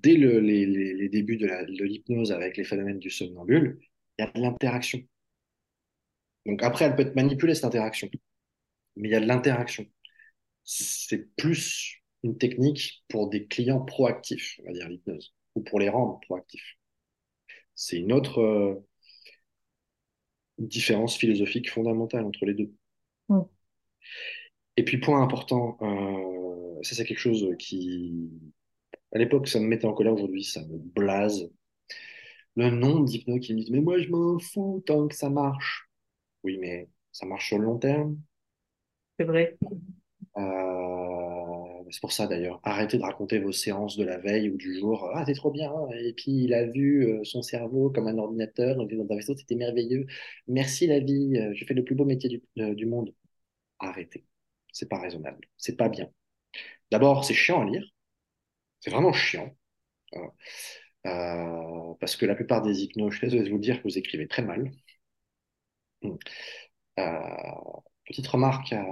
dès le- les, débuts de l'hypnose avec les phénomènes du somnambule, il y a de l'interaction. Donc après, elle peut être manipulée, cette interaction, mais il y a de l'interaction. C'est plus une technique pour des clients proactifs, on va dire l'hypnose, ou pour les rendre proactifs. C'est une autre euh, différence philosophique fondamentale entre les deux. Mm. Et puis, point important, euh, ça c'est quelque chose qui, à l'époque, ça me mettait en colère, aujourd'hui, ça me blase. Le nombre d'hypnos qui me disent, mais moi je m'en fous tant que ça marche. Oui, mais ça marche sur le long terme. C'est vrai. Euh, c'est pour ça d'ailleurs, arrêtez de raconter vos séances de la veille ou du jour. Ah, t'es trop bien. Et puis il a vu euh, son cerveau comme un ordinateur, il était dans un vaisseau, c'était merveilleux. Merci la vie, euh, j'ai fait le plus beau métier du, euh, du monde. Arrêtez. C'est pas raisonnable. C'est pas bien. D'abord, c'est chiant à lire. C'est vraiment chiant. Euh, parce que la plupart des hypnos, je suis désolé de vous le dire que vous écrivez très mal. Euh, petite remarque à,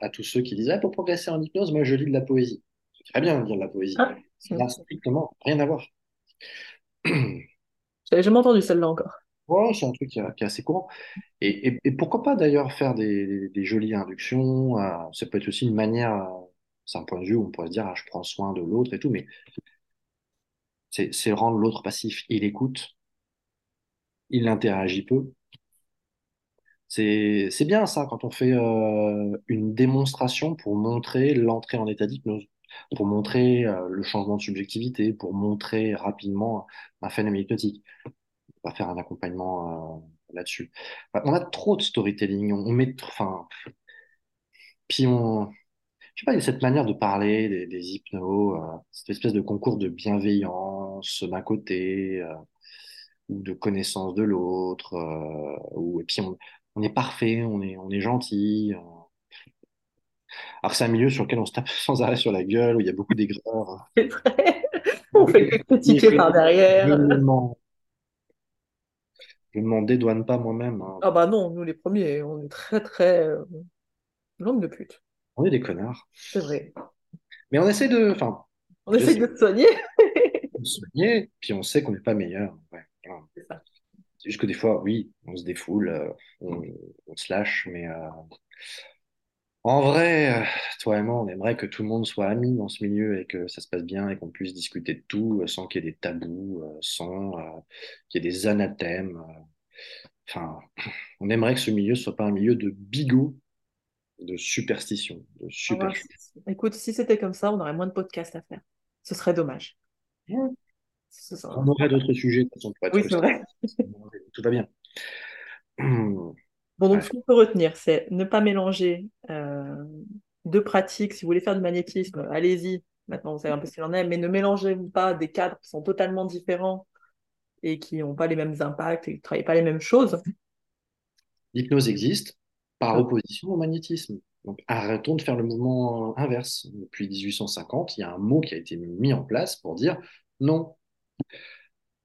à tous ceux qui disent ah, pour progresser en hypnose, moi je lis de la poésie. C'est très bien de lire de la poésie. Ah, Ça n'a strictement rien à voir. j'avais jamais entendu celle-là encore. Ouais, c'est un truc qui est, assez courant. Et, et- et pourquoi pas d'ailleurs faire des, des- des jolies inductions. euh, ça peut être aussi une manière, c'est un point de vue où on pourrait se dire ah, je prends soin de l'autre et tout, mais c'est rendre l'autre passif. Il écoute, il interagit peu. C'est bien ça quand on fait euh, une démonstration pour montrer l'entrée en état d'hypnose, pour montrer euh, le changement de subjectivité, pour montrer rapidement un phénomène hypnotique. On va faire un accompagnement là-dessus. on a trop de storytelling. On, met, enfin, puis on, je sais pas, il y a cette manière de parler des, des hypnos, euh, cette espèce de concours de bienveillance d'un côté euh, ou de connaissance de l'autre. Euh, ou et puis on, on, est parfait, on est, on est gentil. Alors c'est un milieu sur lequel on se tape sans arrêt sur la gueule, où il y a beaucoup d'aigreur. C'est vrai. On fait que critiquer par derrière. Je ne m'en dédouane pas moi-même. Hein. Ah bah non, nous les premiers, on est très très euh, de pute. On est des connards. C'est vrai. Mais on essaie de. Enfin, on essaie de se soigner. de soigner, puis on sait qu'on n'est pas meilleur. Ouais, c'est ça. C'est juste que des fois, oui, on se défoule, euh, on, se lâche, mais euh, en vrai, euh, toi et moi, on aimerait que tout le monde soit ami dans ce milieu et que ça se passe bien et qu'on puisse discuter de tout sans qu'il y ait des tabous, euh, sans qu'il y ait des anathèmes. Enfin, on aimerait que ce milieu soit pas un milieu de bigots, de superstition, de ah bah, écoute, si c'était comme ça, on aurait moins de podcasts à faire. Ce serait dommage. On aurait d'autres sujets. De toute façon, oui, c'est vrai. Tout va bien. Bon, donc, ce qu'on peut retenir, c'est ne pas mélanger euh, deux pratiques. Si vous voulez faire du magnétisme, allez-y. Maintenant, vous savez un peu ce qu'il en est, mais ne mélangez pas des cadres qui sont totalement différents et qui n'ont pas les mêmes impacts et qui ne travaillent pas les mêmes choses. L'hypnose existe par opposition au magnétisme. Donc arrêtons de faire le mouvement inverse. Depuis 1850, il y a un mot qui a été mis en place pour dire non.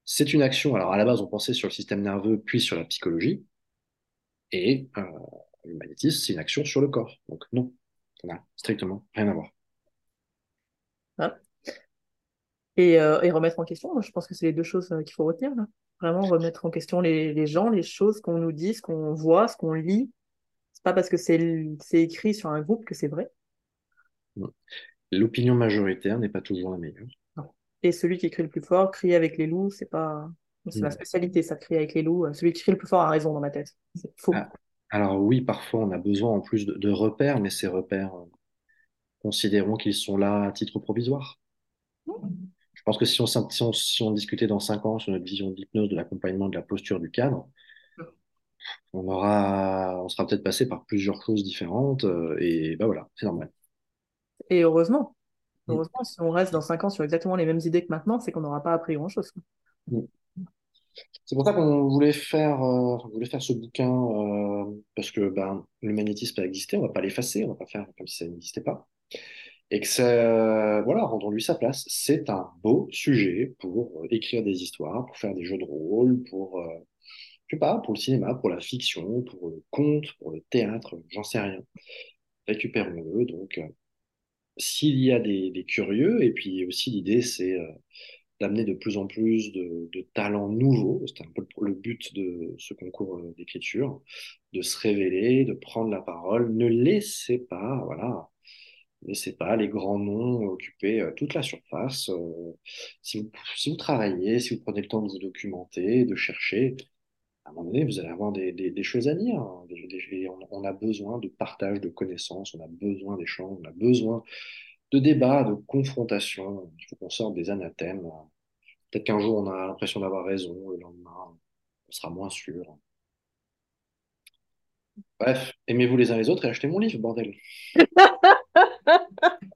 C'est une action. Alors à la base, on pensait sur le système nerveux, puis sur la psychologie. Et euh, le magnétisme, c'est une action sur le corps. Donc non, ça n'a strictement rien à voir. Ah. Et, euh, et, remettre en question, je pense que c'est les deux choses euh, qu'il faut retenir. Là. Vraiment remettre en question les, les gens, les choses qu'on nous dit, ce qu'on voit, ce qu'on lit. C'est pas parce que c'est écrit sur un groupe que c'est vrai. L'opinion majoritaire n'est pas toujours la meilleure. Et celui qui écrit le plus fort, crie avec les loups, c'est pas c'est ma spécialité, ça, crie avec les loups. Celui qui crie le plus fort a raison dans ma tête. C'est faux. Ah, alors oui, parfois on a besoin en plus de, repères, mais ces repères, euh, considérons qu'ils sont là à titre provisoire. Je pense que si on, si on, discutait dans cinq ans sur notre vision de l'hypnose, de l'accompagnement, de la posture du cadre, on aura, on sera peut-être passé par plusieurs choses différentes, euh, et ben voilà, c'est normal. Et heureusement, mm. heureusement, si on reste dans cinq ans sur exactement les mêmes idées que maintenant, c'est qu'on n'aura pas appris grand-chose. Mm. C'est pour ça qu'on voulait faire, euh, voulait faire ce bouquin, euh, parce que ben, le magnétisme a existé, on va pas l'effacer, on va pas faire comme si ça n'existait pas. Et que c'est, euh, voilà, rendons-lui sa place. C'est un beau sujet pour écrire des histoires, pour faire des jeux de rôle, pour, je sais pas, pour le cinéma, pour la fiction, pour le conte, pour le théâtre, j'en sais rien. Récupérons-le. Donc, s'il y a des, curieux, et puis aussi l'idée, c'est d'amener de plus en plus de, talents nouveaux. C'était un peu le but de ce concours euh, d'écriture, de se révéler, de prendre la parole. Ne laissez pas, voilà, laissez pas les grands noms occuper euh, toute la surface. Euh, si, vous, si vous travaillez, si vous prenez le temps de vous documenter, de chercher, à un moment donné, vous allez avoir des, des, des choses à dire. Hein. on, on, a besoin de partage de connaissances, on a besoin d'échanges, on a besoin de débat, de confrontation. Il faut qu'on sorte des anathèmes. Peut-être qu'un jour, on a l'impression d'avoir raison, le lendemain, on sera moins sûr. Bref, aimez-vous les uns les autres et achetez mon livre, bordel.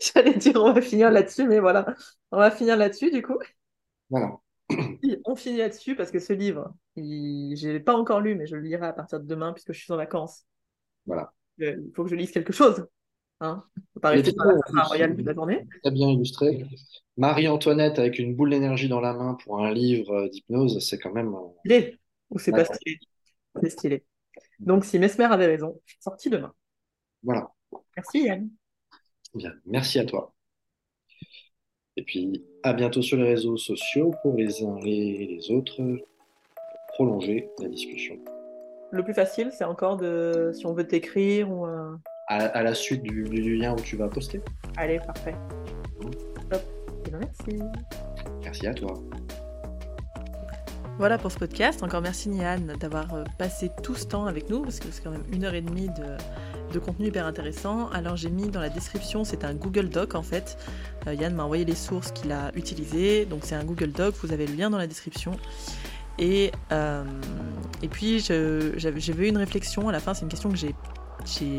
J'allais dire, on va finir là-dessus, mais voilà. On va finir là-dessus, du coup. Voilà. On finit là-dessus parce que ce livre, je ne l'ai pas encore lu, mais je le lirai à partir de demain puisque je suis en vacances. Voilà. Il faut que je lise quelque chose. Hein faut pas rester royale toute la journée. Très bien illustré. Marie-Antoinette avec une boule d'énergie dans la main pour un livre euh, d'hypnose, c'est quand même. Euh, stylé. Ou c'est pas stylé. C'est stylé. Donc, si Mesmer avait raison, sorti demain. Voilà. Merci Yann. Bien, merci à toi. Et puis, à bientôt sur les réseaux sociaux pour les uns et les autres prolonger la discussion. Le plus facile, c'est encore de, si on veut t'écrire ou. Euh, à, la suite du, lien où tu vas poster. Allez, parfait. Top. Eh ben, merci. Merci à toi. Voilà pour ce podcast. Encore merci Nian d'avoir euh, passé tout ce temps avec nous, parce que c'est quand même une heure et demie de, contenu hyper intéressant. Alors j'ai mis dans la description, c'est un Google Doc en fait. Euh, Yann m'a envoyé les sources qu'il a utilisées, donc c'est un Google Doc, vous avez le lien dans la description. Et, et puis j'ai eu une réflexion à la fin, c'est une question que j'ai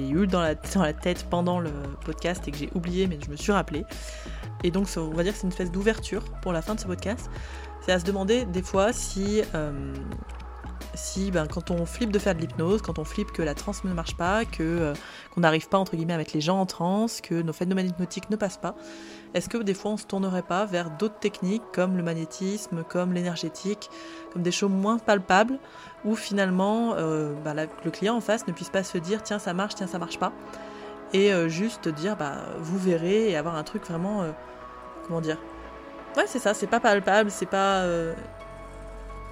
eu dans la, dans la tête pendant le podcast et que j'ai oublié mais je me suis rappelé. Et donc on va dire que c'est une espèce d'ouverture pour la fin de ce podcast. C'est à se demander des fois si si ben, quand on flippe de faire de l'hypnose, quand on flippe que la transe ne marche pas, que euh, qu'on n'arrive pas entre guillemets à mettre les gens en transe, que nos phénomènes hypnotiques ne passent pas, est-ce que des fois on se tournerait pas vers d'autres techniques comme le magnétisme, comme l'énergétique, comme des choses moins palpables, où finalement euh, ben, le client en face ne puisse pas se dire tiens ça marche, tiens ça marche pas, et euh, juste dire bah vous verrez et avoir un truc vraiment comment dire ouais c'est ça, c'est pas palpable, c'est pas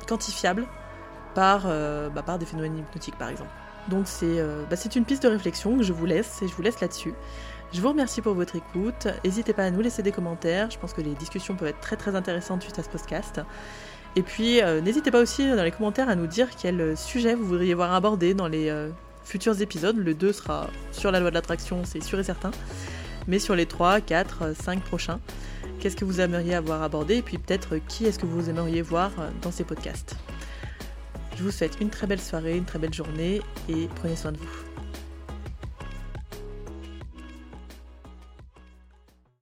quantifiable par, euh, bah, par des phénomènes hypnotiques par exemple. Donc c'est euh, bah, une piste de réflexion que je vous laisse et je vous laisse là-dessus. Je vous remercie pour votre écoute. N'hésitez pas à nous laisser des commentaires. Je pense que les discussions peuvent être très très intéressantes suite à ce podcast. Et puis euh, n'hésitez pas aussi dans les commentaires à nous dire quel sujet vous voudriez voir abordé dans les futurs épisodes. Le 2 sera sur la loi de l'attraction, c'est sûr et certain. Mais sur les 3, 4, 5 prochains, qu'est-ce que vous aimeriez avoir abordé Et puis peut-être qui est-ce que vous aimeriez voir dans ces podcasts. Je vous souhaite une très belle soirée, une très belle journée et prenez soin de vous.